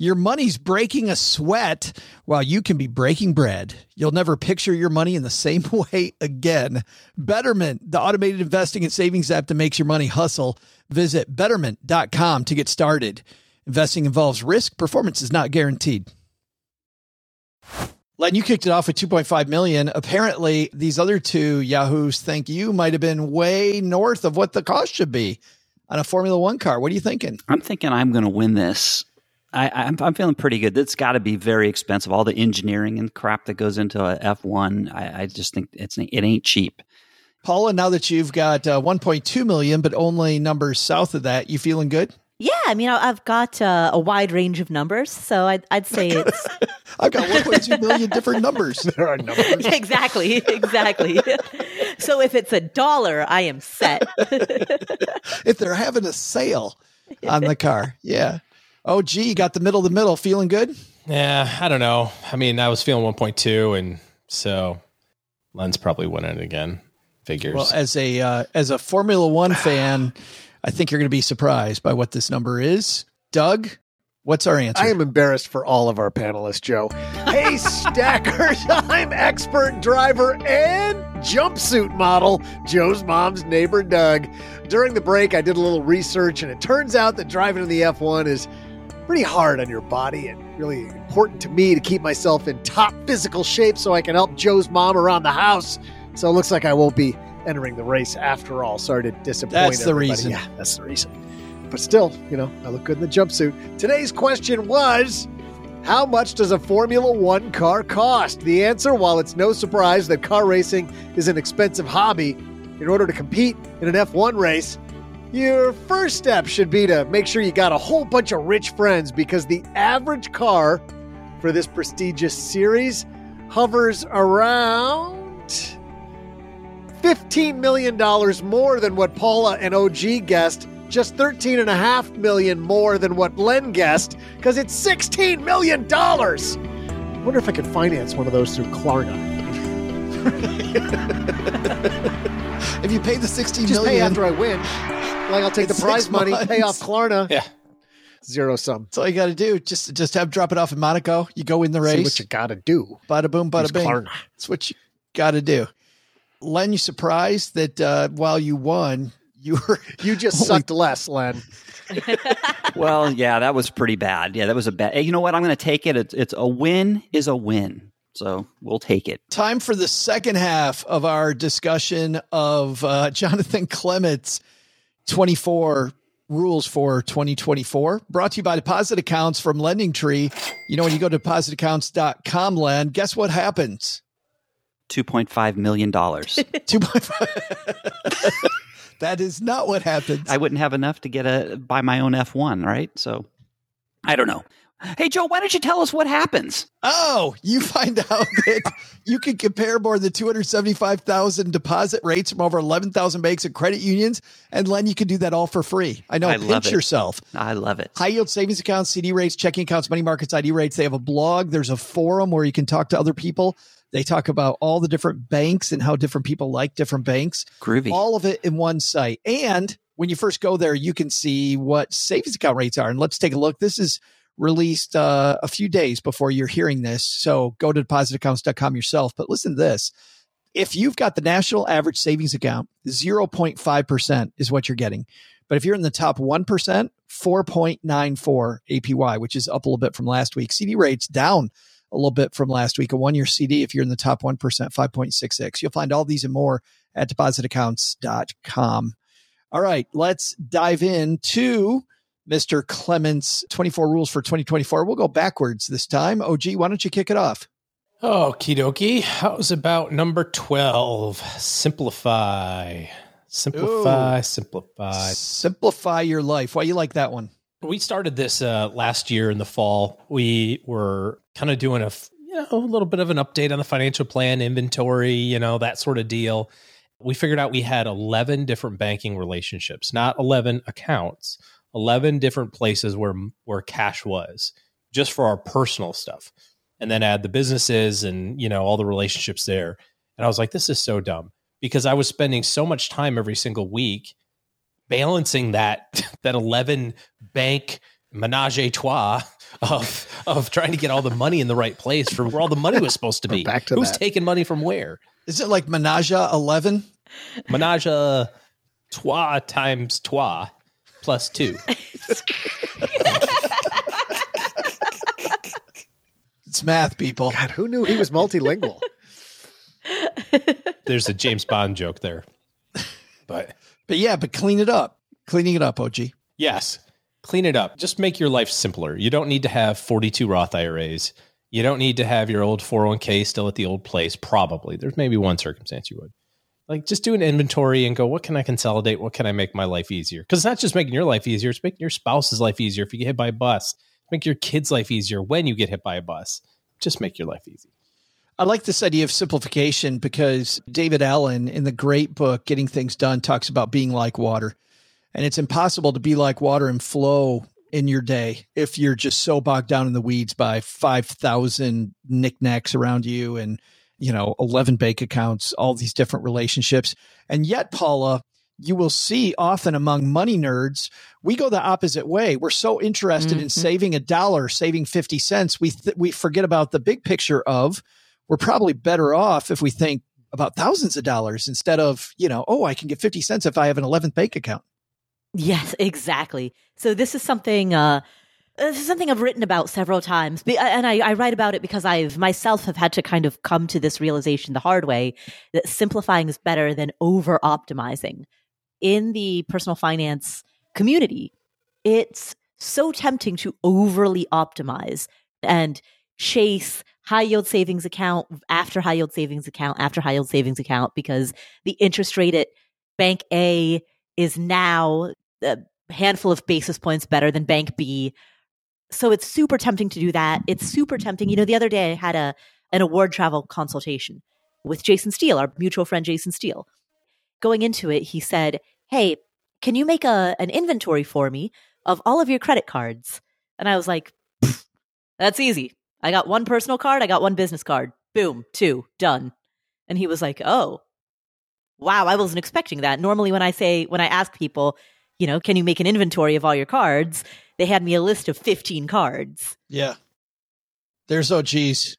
your money's breaking a sweat while you can be breaking bread. You'll never picture your money in the same way again. Betterment, the automated investing and savings app that makes your money hustle. Visit betterment.com to get started. Investing involves risk, performance is not guaranteed. Len, you kicked it off with 2.5 million. Apparently, these other two Yahoos think you might have been way north of what the cost should be on a Formula One car. What are you thinking? I'm thinking I'm going to win this. I, I'm, I'm feeling pretty good. That's got to be very expensive. All the engineering and crap that goes into a F1, I, I just think it's it ain't cheap. Paula, now that you've got uh, 1.2 million, but only numbers south of that, you feeling good? Yeah, I mean, I- I've got uh, a wide range of numbers, so I'd, I'd say it's I've got 1.2 million different numbers. There are numbers. exactly, exactly. so if it's a dollar, I am set. if they're having a sale on the car, yeah. Oh, gee, you got the middle of the middle. Feeling good? Yeah, I don't know. I mean, I was feeling 1.2, and so Len's probably winning it again. Figures. Well, as a uh, as a Formula One fan, I think you're going to be surprised by what this number is. Doug, what's our answer? I am embarrassed for all of our panelists, Joe. Hey, stackers, I'm expert driver and jumpsuit model, Joe's mom's neighbor, Doug. During the break, I did a little research, and it turns out that driving in the F1 is pretty hard on your body and really important to me to keep myself in top physical shape so I can help Joe's mom around the house. So it looks like I won't be entering the race after all. Sorry to disappoint That's the everybody. reason. Yeah, that's the reason. But still, you know, I look good in the jumpsuit. Today's question was How much does a Formula One car cost? The answer, while it's no surprise that car racing is an expensive hobby, in order to compete in an F1 race, your first step should be to make sure you got a whole bunch of rich friends because the average car for this prestigious series hovers around $15 million more than what Paula and OG guessed, just 13.5 million more than what Len guessed, because it's $16 million. I wonder if I could finance one of those through Klarna. if you pay the sixteen Just million, pay after I win. Like I'll take the prize six money, pay off months. Klarna. yeah. Zero sum. that's all you got to do. Just just have drop it off in Monaco. You go in the See race. what you gotta do. Bada boom, bada Use bing. Klarna. That's what you got to do. Len, you surprised that uh, while you won, you were You just Holy- sucked less, Len. well, yeah, that was pretty bad. Yeah, that was a bad. Hey, you know what? I'm going to take it. It's, it's a win is a win. So we'll take it. time for the second half of our discussion of uh, Jonathan Clements' 24 rules for 2024 brought to you by deposit accounts from LendingTree you know when you go to depositaccounts.com Len guess what happens $2.5 million. 2.5 that is not what happens I wouldn't have enough to get a buy my own F1, right? So I don't know. Hey, Joe, why don't you tell us what happens? Oh, you find out that you can compare more than 275,000 deposit rates from over 11,000 banks and credit unions. And Len, you can do that all for free. I know, I love pinch it. yourself. I love it. High yield savings accounts, CD rates, checking accounts, money markets, ID rates. They have a blog. There's a forum where you can talk to other people. They talk about all the different banks and how different people like different banks. Groovy. All of it in one site. And when you first go there, you can see what savings account rates are. And let's take a look. This is released uh, a few days before you're hearing this. So go to depositaccounts.com yourself. But listen to this. If you've got the national average savings account, 0.5% is what you're getting. But if you're in the top 1%, 4.94 APY, which is up a little bit from last week. CD rates down a little bit from last week. A one year CD, if you're in the top 1%, 5.66. You'll find all these and more at depositaccounts.com. All right, let's dive into Mr. Clements' 24 rules for 2024. We'll go backwards this time. OG, why don't you kick it off? Okie dokie. How's about number 12? Simplify. Simplify, Ooh. simplify. Simplify your life. Why you like that one? We started this uh, last year in the fall. We were kind of doing a you know a little bit of an update on the financial plan, inventory, you know that sort of deal. We figured out we had eleven different banking relationships, not eleven accounts, eleven different places where where cash was, just for our personal stuff, and then add the businesses and you know all the relationships there. And I was like, this is so dumb because I was spending so much time every single week balancing that that 11 bank menage a trois of of trying to get all the money in the right place for where all the money was supposed to be. back to Who's that. taking money from where? Is it like Menage 11? Menage a trois times trois plus two. It's math, people. God, who knew he was multilingual? There's a James Bond joke there. But But yeah, but clean it up. Cleaning it up, OG. Yes. Clean it up. Just make your life simpler. You don't need to have 42 Roth IRAs. You don't need to have your old 401k still at the old place. Probably. There's maybe one circumstance you would. Like just do an inventory and go, what can I consolidate? What can I make my life easier? Because it's not just making your life easier, it's making your spouse's life easier if you get hit by a bus. Make your kid's life easier when you get hit by a bus. Just make your life easy. I like this idea of simplification because David Allen in the great book Getting Things Done talks about being like water. And it's impossible to be like water and flow in your day if you're just so bogged down in the weeds by 5,000 knickknacks around you and you know, 11 bank accounts, all these different relationships. And yet, Paula, you will see often among money nerds, we go the opposite way. We're so interested mm-hmm. in saving a dollar, saving 50 cents, we th- we forget about the big picture of we're probably better off if we think about thousands of dollars instead of, you know, oh, I can get 50 cents if I have an 11th bank account. Yes, exactly. So this is something uh Uh, this is something I've written about several times, uh, and I, I, write about it because I've myself have had to kind of come to this realization the hard way that simplifying is better than over optimizing. In the personal finance community, it's so tempting to overly optimize and chase high yield savings account after high yield savings account after high yield savings account because the interest rate at bank A is now a handful of basis points better than bank B so it's super tempting to do that. It's super tempting. You know, the other day I had a an award travel consultation with Jason Steele, our mutual friend Jason Steele. Going into it, he said, "Hey, can you make a an inventory for me of all of your credit cards?" And I was like, "That's easy. I got one personal card, I got one business card. Boom, two, done." And he was like, "Oh, wow, I wasn't expecting that. Normally, when I say when I ask people, you know, can you make an inventory of all your cards?" They had me a list of 15 cards. Yeah. There's oh, OGs.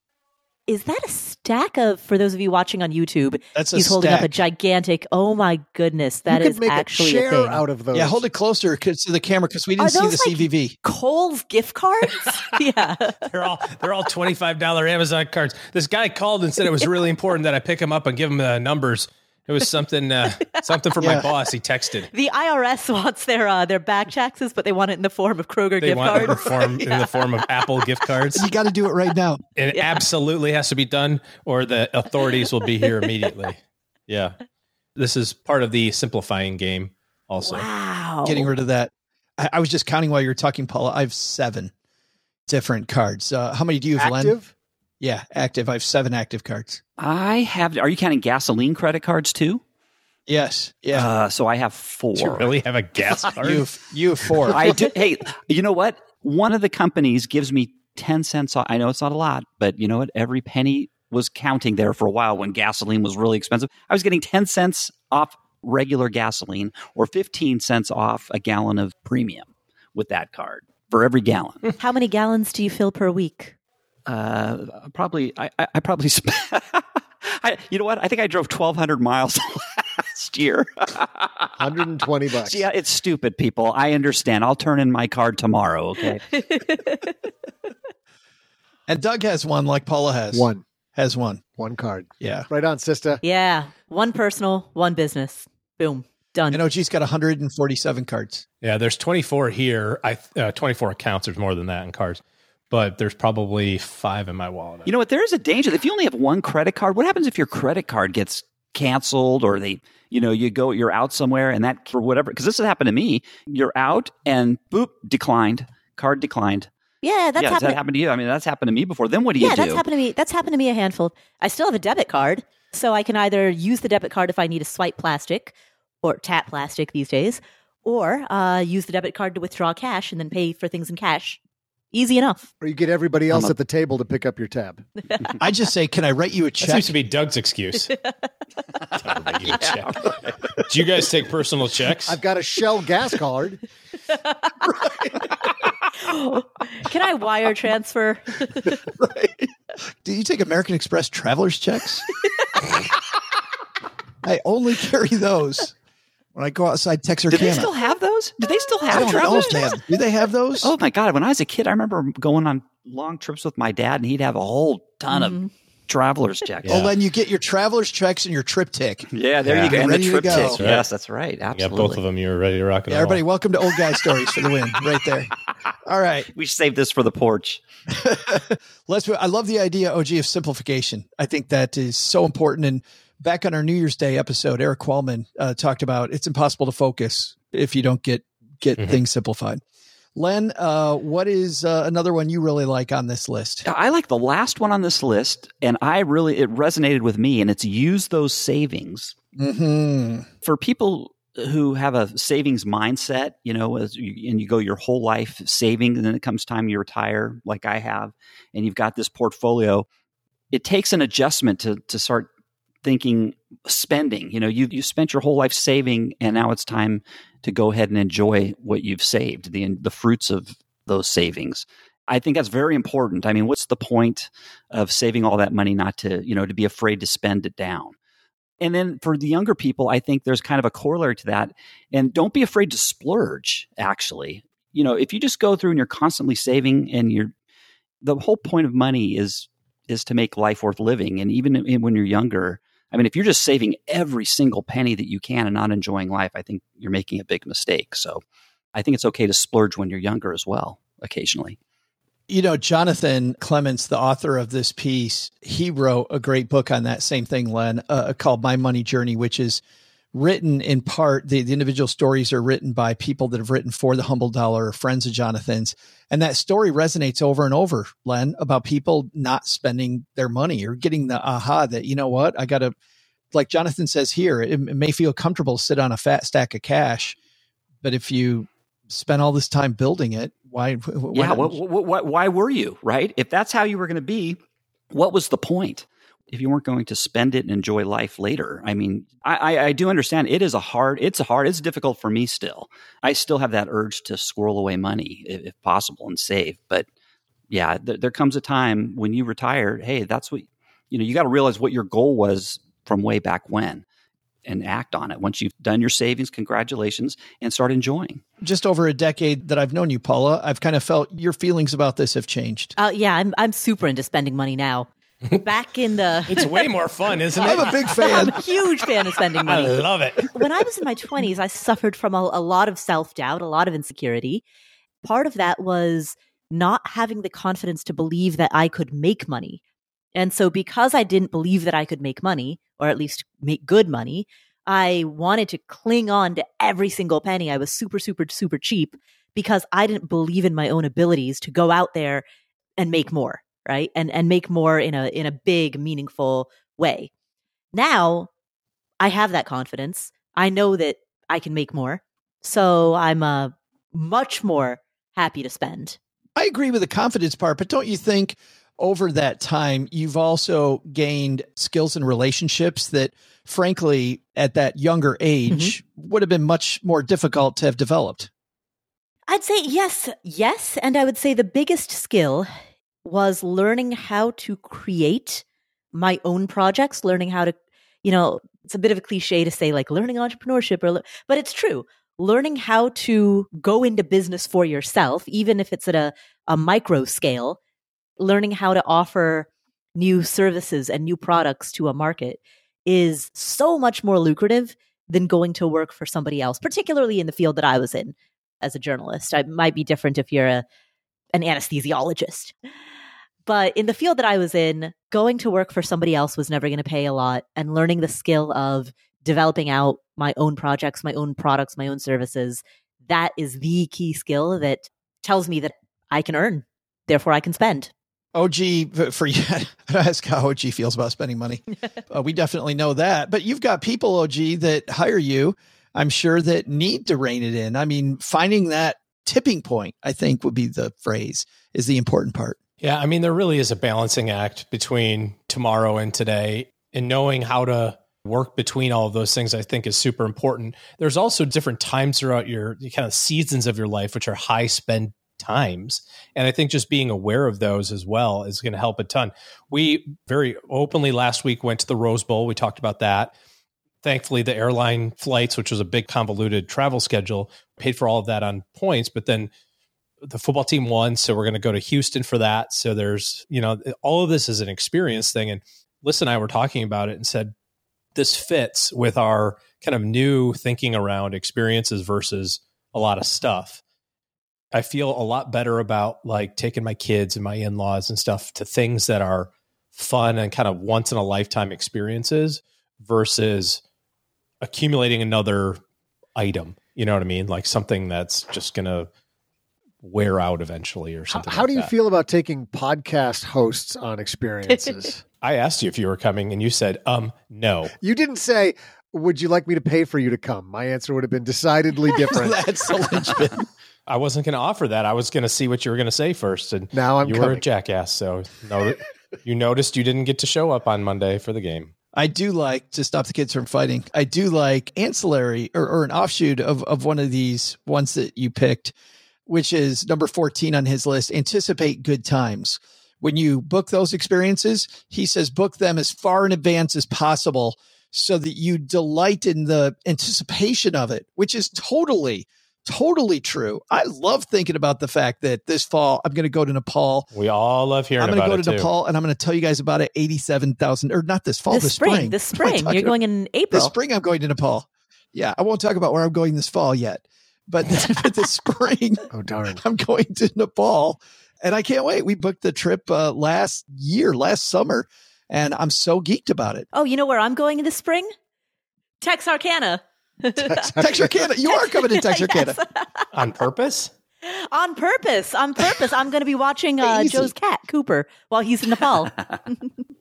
Is that a stack of, for those of you watching on YouTube, That's he's holding up a gigantic, oh my goodness, that you is make actually a, chair a thing. out of those. Yeah, hold it closer to the camera because we didn't see the like CVV. Kohl's gift cards? yeah. They're all they're all $25 Amazon cards. This guy called and said it was really important that I pick him up and give him the numbers it was something uh, something for yeah. my boss. He texted. The IRS wants their uh, their back taxes, but they want it in the form of Kroger gift cards. they gift want cards. It form, yeah. in the form of Apple gift cards. You got to do it right now. It yeah. absolutely has to be done, or the authorities will be here immediately. Yeah, this is part of the simplifying game. Also, wow, getting rid of that. I, I was just counting while you were talking, Paula. I have seven different cards. Uh, how many do you have, Active? Len? Yeah, active. I have seven active cards. I have. Are you counting gasoline credit cards too? Yes. Yeah. Uh, so I have four. Do you really have a gas card? you, have, you have four. I do. Hey, you know what? One of the companies gives me 10 cents off. I know it's not a lot, but you know what? Every penny was counting there for a while when gasoline was really expensive. I was getting 10 cents off regular gasoline or 15 cents off a gallon of premium with that card for every gallon. How many gallons do you fill per week? Uh, probably I, I, I probably spent. I, you know what? I think I drove 1,200 miles last year. 120 bucks. Yeah, it's stupid, people. I understand. I'll turn in my card tomorrow. Okay. and Doug has one, like Paula has. One has one. One card. Yeah. Right on, sister. Yeah. One personal, one business. Boom. Done. And OG's got 147 cards. Yeah, there's 24 here. I uh, 24 accounts. There's more than that in cards but there's probably five in my wallet. You know what? There is a danger. If you only have one credit card, what happens if your credit card gets canceled or they, you know, you go, you're out somewhere and that for whatever, because this has happened to me. You're out and boop, declined, card declined. Yeah, that's yeah, happened. that happened to you? I mean, that's happened to me before. Then what do you yeah, do? Yeah, that's happened to me. That's happened to me a handful. I still have a debit card, so I can either use the debit card if I need a swipe plastic or tap plastic these days, or uh, use the debit card to withdraw cash and then pay for things in cash Easy enough. Or you get everybody else a- at the table to pick up your tab. I just say, can I write you a check? That seems to be Doug's excuse. you yeah. Do you guys take personal checks? I've got a Shell gas card. Can I wire transfer? right. Do you take American Express traveler's checks? I only carry those when I go outside Texarkana. Do they still have those? Do they still have I travel Do they have those? Oh my god! When I was a kid, I remember going on long trips with my dad, and he'd have a whole ton mm-hmm. of traveler's checks. Yeah. Oh, then you get your traveler's checks and your TripTik. Yeah, there yeah. you go. And ready the TripTik. That's right. Yes, that's right. Absolutely. Yeah, both of them. You're ready to rock and yeah, roll. Everybody, welcome to Old Guy Stories for the win, right there. All right, we saved this for the porch. Let's. I love the idea, OG, of simplification. I think that is so important and back on our New Year's Day episode, Erik Qualman uh, talked about it's impossible to focus if you don't get get mm-hmm. things simplified. Len, uh, what is uh, another one you really like on this list? I like the last one on this list, and I really it resonated with me, and it's use those savings mm-hmm. for people who have a savings mindset. You know, as you, and you go your whole life saving, and then it comes time you retire, like I have, and you've got this portfolio it takes an adjustment to to start thinking spending. You know, you you spent your whole life saving, and now it's time to go ahead and enjoy what you've saved, the the fruits of those savings. I think that's very important. I mean, what's the point of saving all that money not to, you know, to be afraid to spend it down? And then for the younger people, I think there's kind of a corollary to that. And don't be afraid to splurge, actually. You know, if you just go through and you're constantly saving and you're the whole point of money is is to make life worth living. And even when you're younger, I mean, if you're just saving every single penny that you can and not enjoying life, I think you're making a big mistake. So I think it's okay to splurge when you're younger as well, occasionally. You know, Jonathan Clements, the author of this piece, he wrote a great book on that same thing, Len, uh, called My Money Journey, which is written in part, the, the individual stories are written by people that have written for the Humble Dollar or friends of Jonathan's. And that story resonates over and over, Len, about people not spending their money or getting the aha that, you know what, I got to, like Jonathan says here, it, it may feel comfortable to sit on a fat stack of cash, but if you spent all this time building it, why? why yeah, why, why were you right? If that's how you were going to be, what was the point? If you weren't going to spend it and enjoy life later, I mean, I, I, do understand it is a hard, it's a hard, it's difficult for me still. I still have that urge to squirrel away money if, if possible and save. But yeah, th- there comes a time when you retire. Hey, that's what you know. You got to realize what your goal was from way back when and act on it. Once you've done your savings, congratulations, and start enjoying. Just over a decade that I've known you, Paula, I've kind of felt your feelings about this have changed. Uh, yeah, I'm I'm super into spending money now. Back in the, it's way more fun, isn't it? I'm a big fan. I'm a huge fan of spending money. I love it. When I was in my 20s, I suffered from a, a lot of self doubt, a lot of insecurity. Part of that was not having the confidence to believe that I could make money. And so, because I didn't believe that I could make money, or at least make good money, I wanted to cling on to every single penny. I was super, super, super cheap because I didn't believe in my own abilities to go out there and make more, right? And and make more in a in a big, meaningful way. Now, I have that confidence. I know that I can make more. So I'm uh, much more happy to spend. I agree with the confidence part, but don't you think over that time, you've also gained skills and relationships that, frankly, at that younger age, mm-hmm. would have been much more difficult to have developed. I'd say yes, yes. And I would say the biggest skill was learning how to create my own projects, learning how to, you know, it's a bit of a cliche to say like learning entrepreneurship, or, but it's true. Learning how to go into business for yourself, even if it's at a, a micro scale, learning how to offer new services and new products to a market is so much more lucrative than going to work for somebody else, particularly in the field that I was in as a journalist. It might be different if you're a, an anesthesiologist. But in the field that I was in, going to work for somebody else was never going to pay a lot. And learning the skill of developing out my own projects, my own products, my own services, that is the key skill that tells me that I can earn, therefore I can spend. OG for you, ask how OG feels about spending money. uh, we definitely know that, but you've got people, OG, that hire you. I'm sure that need to rein it in. I mean, finding that tipping point, I think would be the phrase is the important part. Yeah. I mean, there really is a balancing act between tomorrow and today and knowing how to work between all of those things i think is super important there's also different times throughout your kind of seasons of your life which are high spend times. And I think just being aware of those as well is going to help a ton. We very openly last week went to the Rose Bowl. We talked about that. Thankfully, the airline flights, which was a big convoluted travel schedule, paid for all of that on points. But then the football team won. So we're going to go to Houston for that. So there's, you know, all of this is an experience thing. And Liz and I were talking about it and said, this fits with our kind of new thinking around experiences versus a lot of stuff. I feel a lot better about like taking my kids and my in laws and stuff to things that are fun and kind of once in a lifetime experiences versus accumulating another item. You know what I mean? Like something that's just going to wear out eventually or something. How, how like do you that. feel about taking podcast hosts on experiences? I asked you if you were coming and you said, um, no. You didn't say, would you like me to pay for you to come? My answer would have been decidedly different. That's the linchpin. I wasn't going to offer that. I was going to see what you were going to say first, and now I'm you coming. were a jackass. So no, You noticed you didn't get to show up on Monday for the game. I do like to stop the kids from fighting. I do like ancillary or, or an offshoot of, of one of these ones that you picked, which is number 14 on his list. Anticipate good times. When you book those experiences, he says book them as far in advance as possible so that you delight in the anticipation of it, which is totally totally true. I love thinking about the fact that this fall I'm going to go to Nepal. We all love hearing I'm going to about go it to too. Nepal and I'm going to tell you guys about it. Eighty-seven thousand, or not this fall, this this spring, What this spring. You're going in April. this spring. I'm going to Nepal. Yeah, I won't talk about where I'm going this fall yet, but but this spring Oh darn! I'm going to Nepal, and I can't wait. We booked the trip uh, last year, last summer, and I'm so geeked about it. Oh, you know where I'm going in the spring? Texarkana. Texarkana, you are coming to Texarkana. Yes. on purpose. on purpose. On purpose. I'm going to be watching uh, Joe's cat, Cooper, while he's in Nepal.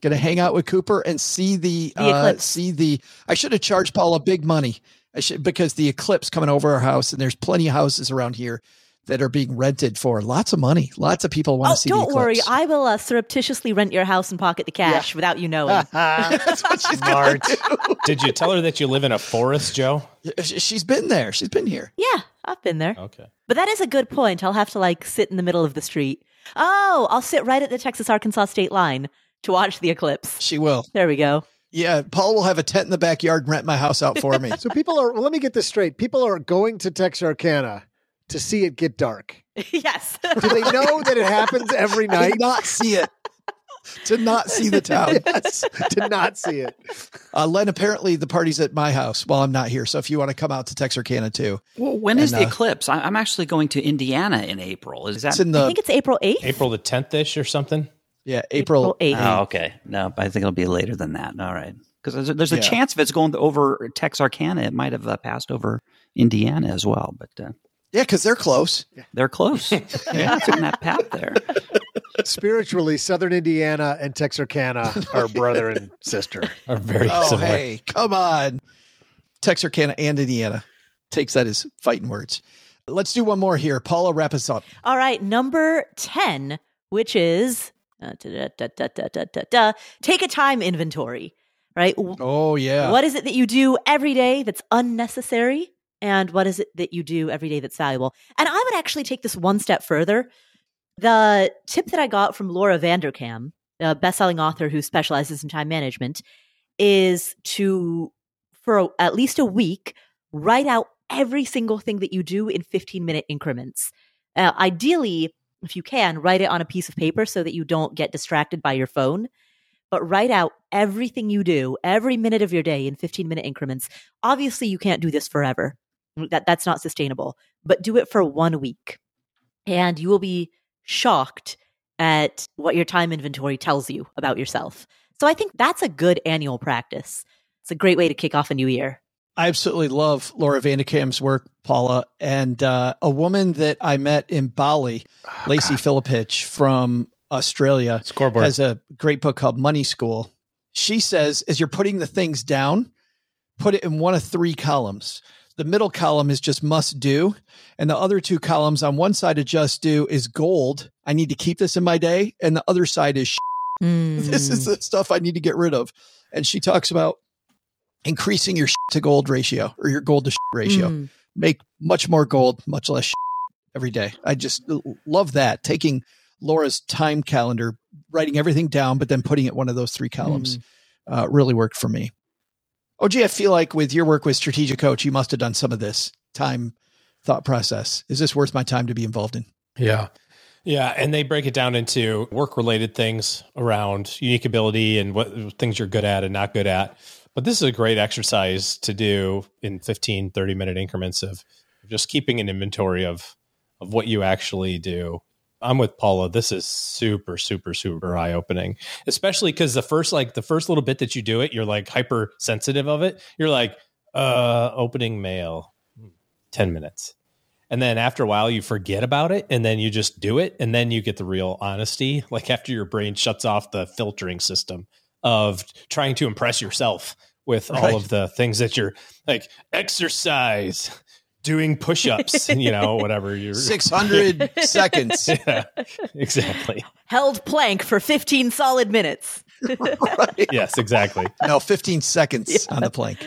Going to hang out with Cooper and see the, The uh, eclipse. see the. I should have charged Paula big money. I should because the eclipse coming over our house, and there's plenty of houses around here that are being rented for lots of money. Lots of people want oh, to see. the don't worry. I will uh, surreptitiously rent your house and pocket the cash without you knowing. That's what she's smart. Did you tell her that you live in a forest, Joe? She's been there. She's been here. yeah, I've been there. Okay. But that is a good point. I'll have to like sit in the middle of the street. Oh, I'll sit right at the Texas Arkansas state line to watch the eclipse. She will. There we go. Yeah, Paul will have a tent in the backyard and rent my house out for me. So people are. Well, let me get this straight. People are going to Texarkana to see it get dark. yes. Do they know that it happens every to night? not see it. To not see the town. yes, to not see it. Uh, Len, apparently the party's at my house while I'm not here. So if you want to come out to Texarkana too, Well, when is And, the uh, eclipse? I, I'm actually going to Indiana in April. Is that? it's in I think it's April 8th. April the 10th ish or something. yeah April. April 8th. Oh, okay. No, I think it'll be later than that. All right. Because there's, a- there's a Yeah. chance if it's going over Texarkana, it might have uh, passed over Indiana as well. But uh, Yeah, because they're close. they're close. yeah, it's on that path there. Spiritually, Southern Indiana and Texarkana are brother and sister. Are very Oh, similar. hey, come on. Texarkana and Indiana takes that as fighting words. Let's do one more here. Paula, wrap us up. All right, number 10, which is uh, da, da, da, da, da, da, da, take a time inventory, right? W- Oh, yeah. What is it that you do every day that's unnecessary? And what is it that you do every day that's valuable? And I would actually take this one step further. The tip that I got from Laura Vanderkam, a best-selling author who specializes in time management, is to, for a- at least a week, write out every single thing that you do in 15-minute increments. Uh, ideally, if you can, write it on a piece of paper so that you don't get distracted by your phone but write out everything you do every minute of your day in 15 minute increments obviously you can't do this forever that that's not sustainable but do it for one week and you will be shocked at what your time inventory tells you about yourself so i think that's a good annual practice it's a great way to kick off a new year I absolutely love Laura Vanderkam's work, Paula, and uh, a woman that I met in Bali, Lacey Filipich from Australia, Scoreboard. has a great book called Money School. She says, as you're putting the things down, put it in one of three columns. The middle column is just must do, and the other two columns on one side of just do is gold. I need to keep this in my day, and the other side is this is the stuff I need to get rid of. And she talks about increasing your to gold ratio or your gold to ratio. Mm. Make much more gold, much less every day. I just love that. Taking Laura's time calendar, writing everything down, but then putting it one of those three columns uh, really worked for me. OG, I feel like with your work with Strategic Coach, you must have done some of this time thought process. Is this worth my time to be involved in? Yeah. Yeah. And they break it down into work related things around unique ability and what things you're good at and not good at. But this is a great exercise to do in 15, 30 minute increments of just keeping an inventory of, of what you actually do. I'm with Paula. This is super, super, super eye opening, especially because the first, like the first little bit that you do it, you're like hyper sensitive of it. You're like, uh, opening mail, 10 minutes. And then after a while, you forget about it and then you just do it. And then you get the real honesty. Like after your brain shuts off the filtering system of trying to impress yourself with all of the things that you're like exercise, doing push-ups, you know, whatever you're 600 seconds. Yeah, exactly. Held plank for 15 solid minutes. Yes, exactly. No, 15 seconds on the plank.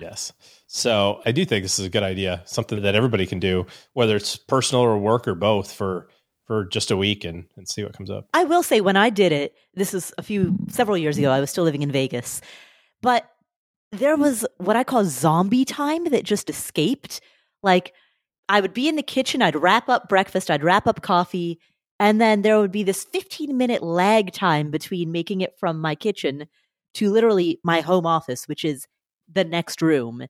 Yes. So I do think this is a good idea, something that everybody can do, whether it's personal or work or both for for just a week and, and see what comes up. I will say when I did it, this was a few several years ago. I was still living in Vegas, but there was what I call zombie time that just escaped. Like I would be in the kitchen, I'd wrap up breakfast, I'd wrap up coffee, and then there would be this 15 minute lag time between making it from my kitchen to literally my home office, which is the next room.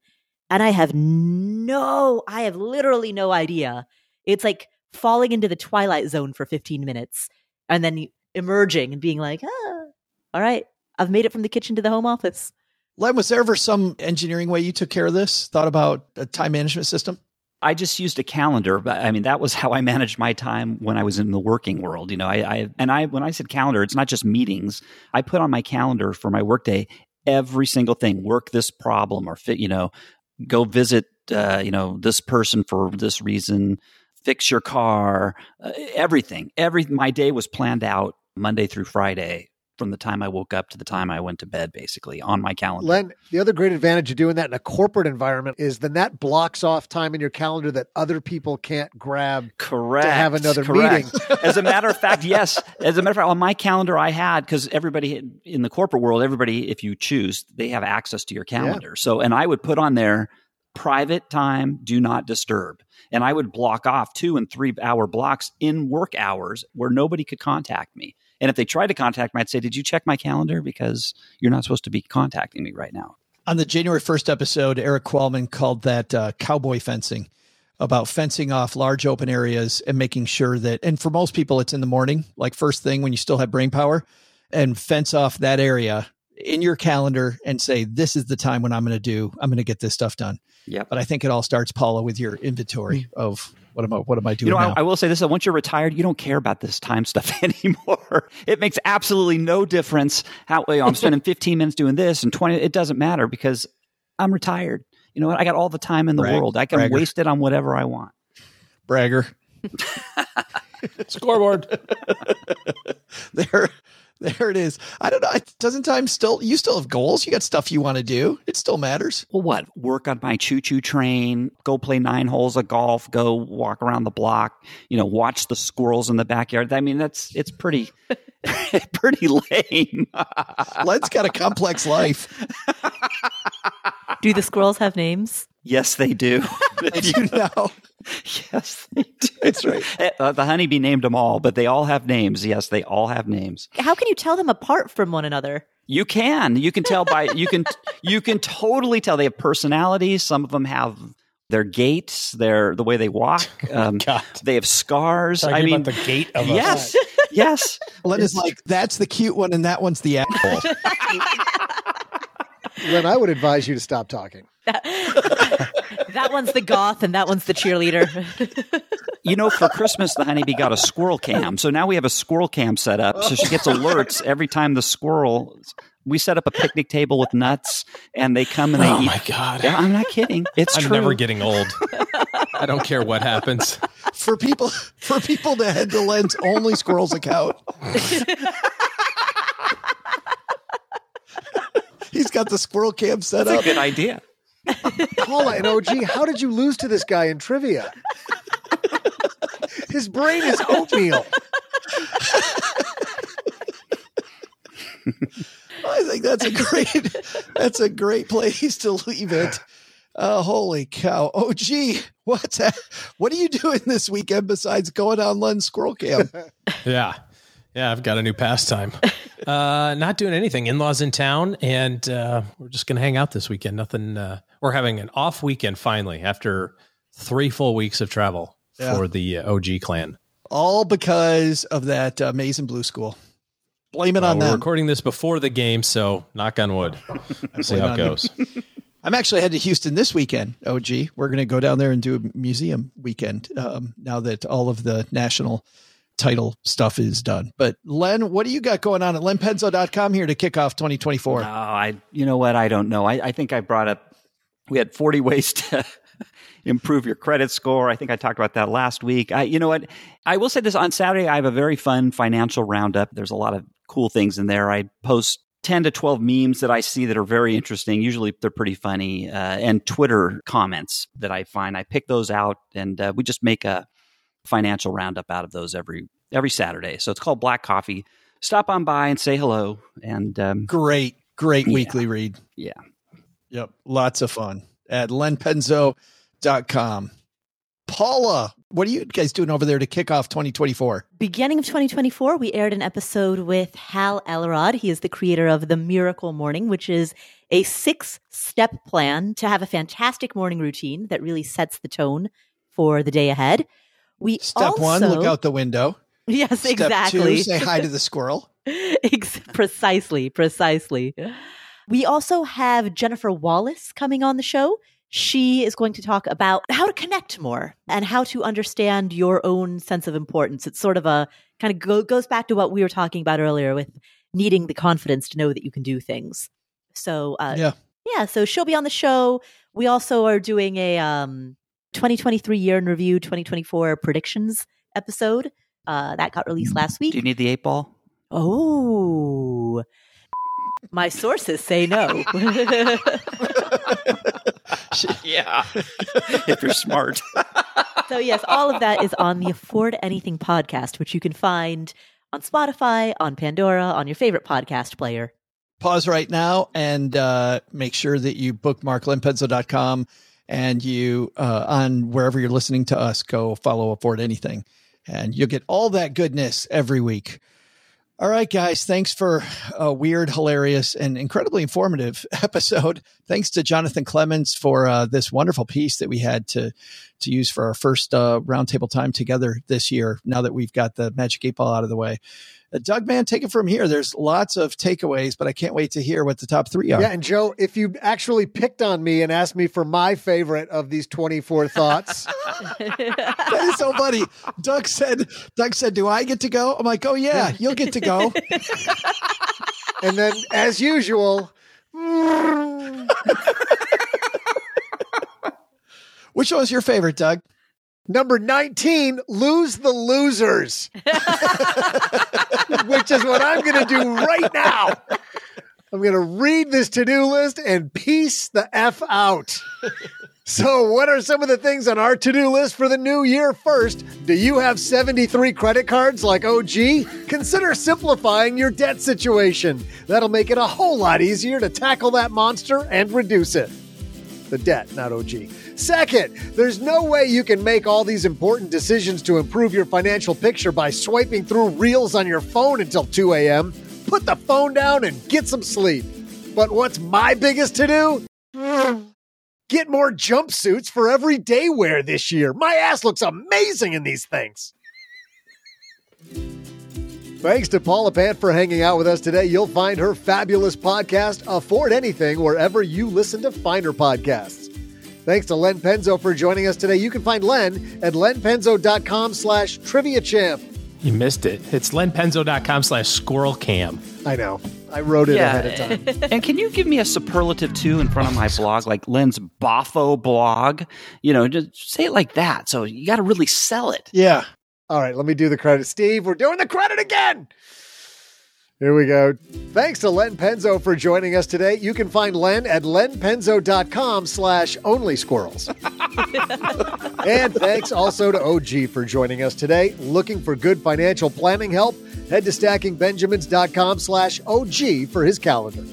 And I have no, I have literally no idea. It's like falling into the twilight zone for 15 minutes and then emerging and being like, ah, all right, I've made it from the kitchen to the home office. Len, was there ever some engineering way you took care of this? Thought about a time management system? I just used a calendar, but I mean that was how I managed my time when I was in the working world. You know, I, I and I when I said calendar, it's not just meetings. I put on my calendar for my workday every single thing. Work this problem or fit. You know, go visit. Uh, you know, this person for this reason. Fix your car. Uh, everything. Every my day was planned out Monday through Friday from the time I woke up to the time I went to bed, basically on my calendar. Len, the other great advantage of doing that in a corporate environment is then that blocks off time in your calendar that other people can't grab Correct. to have another correct. meeting. As a matter of fact, yes. As a matter of fact, on my calendar, I had because everybody in the corporate world, everybody, if you choose, they have access to your calendar. So, and I would put on there private time, do not disturb. And I would block off two and three hour blocks in work hours where nobody could contact me. And if they tried to contact me, I'd say, Did you check my calendar? Because you're not supposed to be contacting me right now. On the January 1st episode, Erik Qualman called that uh, cowboy fencing about fencing off large open areas and making sure that, and for most people, it's in the morning, like first thing when you still have brain power, and fence off that area in your calendar and say, This is the time when I'm going to do, I'm going to get this stuff done. Yep. But I think it all starts, Paula, with your inventory mm. of what am I, what am I doing You know, now? I, I will say this: once you're retired, you don't care about this time stuff anymore. it makes absolutely no difference how you know, I'm spending 15 minutes doing this and 20. It doesn't matter because I'm retired. You know what? I got all the time in the Brag- world. I can bragger. waste it on whatever I want. Bragger. Scoreboard. there there it is i don't know it doesn't time still you still have goals you got stuff you want to do it still matters Well, what? Work on my choo choo train, go play nine holes of golf, go walk around the block, you know, watch the squirrels in the backyard. I mean, that's, it's pretty, pretty lame. len's got a complex life Do the squirrels have names? Yes, they do. Did you know yes, they do. That's right. Uh, the honeybee named them all, but they all have names. Yes, they all have names. How can you tell them apart from one another? You can. You can tell by you can you can totally tell they have personalities. Some of them have their gaits, their the way they walk. Um, God. they have scars. Talking I mean, about the gate of yes, yes. len is like that's the cute one and that one's the asshole Len, I would advise you to stop talking. That one's the goth and that one's the cheerleader. You know, for Christmas, the honeybee got a squirrel cam. So now we have a squirrel cam set up. So she gets alerts every time the squirrel. We set up a picnic table with nuts, and they come and they eat. Oh eat. my god. Yeah, I'm not kidding. It's I'm true. never getting old. I don't care what happens. for people for people to head to len's only squirrels account he's got the squirrel cam set That's a up good idea. Paula and OG, how did you lose to this guy in trivia? His brain is oatmeal. I think that's a great that's a great place to leave it. Uh, holy cow! Oh, gee, what's that? What are you doing this weekend besides going on Len's Squirrel Camp? Yeah. Yeah, I've got a new pastime. Uh, not doing anything. In laws in town, and uh, we're just going to hang out this weekend. Nothing. Uh, we're having an off weekend finally after three full weeks of travel Yeah. for the uh, OG clan. All because of that uh, Maize and Blue School. Blame it on we're them. recording this before the game, so knock on wood. See how it goes. I'm actually headed to Houston this weekend. OG, we're going to go down there and do a museum weekend. Um, now that all of the national title stuff is done. But Len, what do you got going on at lenpenzo.com here to kick off 2024? No, I. You know what? I don't know. I, I think I brought up. We had forty ways to improve your credit score. I think I talked about that last week. I, you know what? I will say this on Saturday. I have a very fun financial roundup. There's a lot of cool things in there. I post 10 to 12 memes that I see that are very interesting. Usually they're pretty funny. Uh, and Twitter comments that I find. I pick those out and uh, we just make a financial roundup out of those every every Saturday. So it's called Black Coffee. Stop on by and say hello. And um, great, great Yeah. weekly read. yeah. Yep. Lots of fun at lenpenzo.com. Paula, what are you guys doing over there to kick off 2024? Beginning of 2024, we aired an episode with Hal Elrod. He is the creator of The Miracle Morning, which is a six step plan to have a fantastic morning routine that really sets the tone for the day ahead. We Step one, look out the window. Yes, exactly. Step exactly. two, say hi to the squirrel. Precisely, precisely. We also have Jennifer Wallace coming on the show. She is going to talk about how to connect more and how to understand your own sense of importance. It's sort of a kind of go, goes back to what we were talking about earlier with needing the confidence to know that you can do things. So, uh, Yeah. yeah, so she'll be on the show. We also are doing a um, 2023 year in review, 2024 predictions episode. Uh, that got released last week. Do you need the eight ball? Oh, my sources say no. Yeah. if you're smart. so, yes, all of that is on the Afford Anything podcast, which you can find on Spotify, on Pandora, on your favorite podcast player. Pause right now and uh, make sure that you bookmark lenpenzo.com and you, uh, on wherever you're listening to us, go follow Afford Anything. And you'll get all that goodness every week. All right, guys. Thanks for a weird, hilarious, and incredibly informative episode. Thanks to Jonathan Clements for uh, this wonderful piece that we had to to use for our first uh, roundtable time together this year. Now that we've got the Magic Eight Ball out of the way, uh, Doug, man, take it from here. There's lots of takeaways, but I can't wait to hear what the top three are. Yeah, and Joe, if you actually picked on me and asked me for my favorite of these 24 thoughts, that is so funny. Doug said, Doug said, "Do I get to go?" I'm like, "Oh yeah, you'll get to go." and then as usual, Which one was your favorite, Doug? number 19, lose the losers, which is what I'm going to do right now. I'm going to read this to do list and piece the F out. So, what are some of the things on our to do list for the new year? First, do you have 73 credit cards like OG? Consider simplifying your debt situation. That'll make it a whole lot easier to tackle that monster and reduce it. The debt, not OG. Second, there's no way you can make all these important decisions to improve your financial picture by swiping through reels on your phone until 2 a.m. Put the phone down and get some sleep. But what's my biggest to do? Get more jumpsuits for everyday wear this year. My ass looks amazing in these things. Thanks to Paula Pant for hanging out with us today. You'll find her fabulous podcast, Afford Anything, wherever you listen to finer podcasts. Thanks to Len Penzo for joining us today. You can find Len at lenpenzo.com slash trivia champ. You missed it. It's lenpenzo.com slash squirrel cam. I know. I wrote it Yeah. ahead of time. and can you give me a superlative too in front of my blog, like Len's Boffo blog? You know, just say it like that. So you got to really sell it. Yeah. All right, let me do the credit. Steve, we're doing the credit again. Here we go. Thanks to Len Penzo for joining us today. You can find Len at lenpenzo.com slash only squirrels. and thanks also to OG for joining us today. Looking for good financial planning help? Head to stackingbenjamins.com slash OG for his calendar.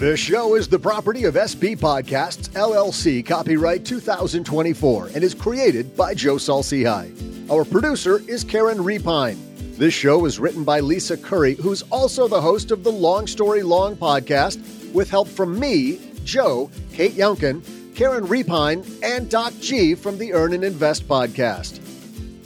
This show is the property of SB Podcasts, LLC, copyright 2024, and is created by Joe Saul-Sehy. Our producer is Karen Repine. This show is written by Lisa Curry, who's also the host of the Long Story Long podcast, with help from me, Joe, Kate Younkin, Karen Repine, and Doc G from the Earn and Invest podcast.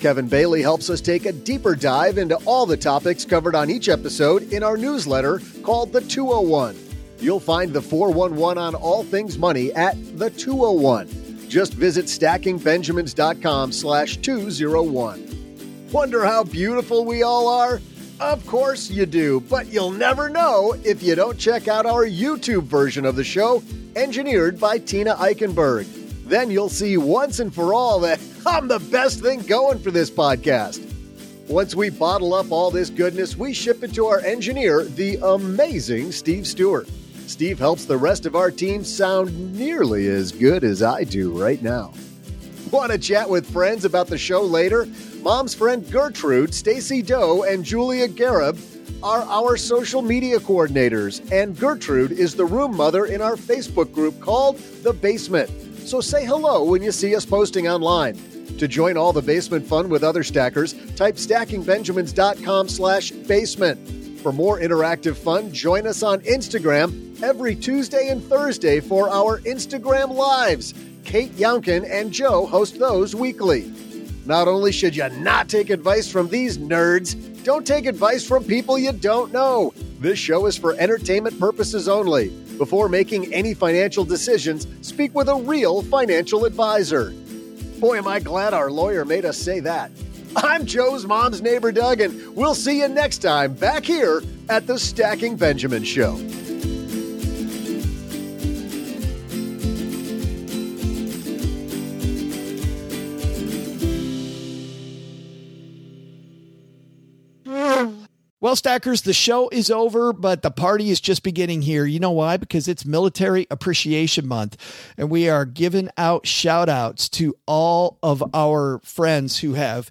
Kevin Bailey helps us take a deeper dive into all the topics covered on each episode in our newsletter called The 201. You'll find the 411 on all things money at The 201. Just visit stackingbenjamins.com slash 201. Wonder how beautiful we all are? Of course you do, but you'll never know if you don't check out our YouTube version of the show, engineered by Tina Eichenberg. Then you'll see once and for all that I'm the best thing going for this podcast. Once we bottle up all this goodness, we ship it to our engineer, the amazing Steve Stewart. Steve helps the rest of our team sound nearly as good as I do right now. Want to chat with friends about the show later? Mom's friend Gertrude, Stacy Doe, and Julia Garib are our social media coordinators, and Gertrude is the room mother in our Facebook group called The Basement. So say hello when you see us posting online. To join all the basement fun with other stackers, type stackingbenjamins.com slash basement. For more interactive fun, join us on Instagram every Tuesday and Thursday for our Instagram Lives. Kate Younkin and Joe host those weekly. Not only should you not take advice from these nerds, don't take advice from people you don't know. This show is for entertainment purposes only. Before making any financial decisions, speak with a real financial advisor. Boy, am I glad our lawyer made us say that. I'm Joe's mom's neighbor, Doug, and we'll see you next time back here at the Stacking Benjamin Show. Well, Stackers, the show is over, but the party is just beginning here. You know why? Because it's Military Appreciation Month, and we are giving out shout outs to all of our friends who have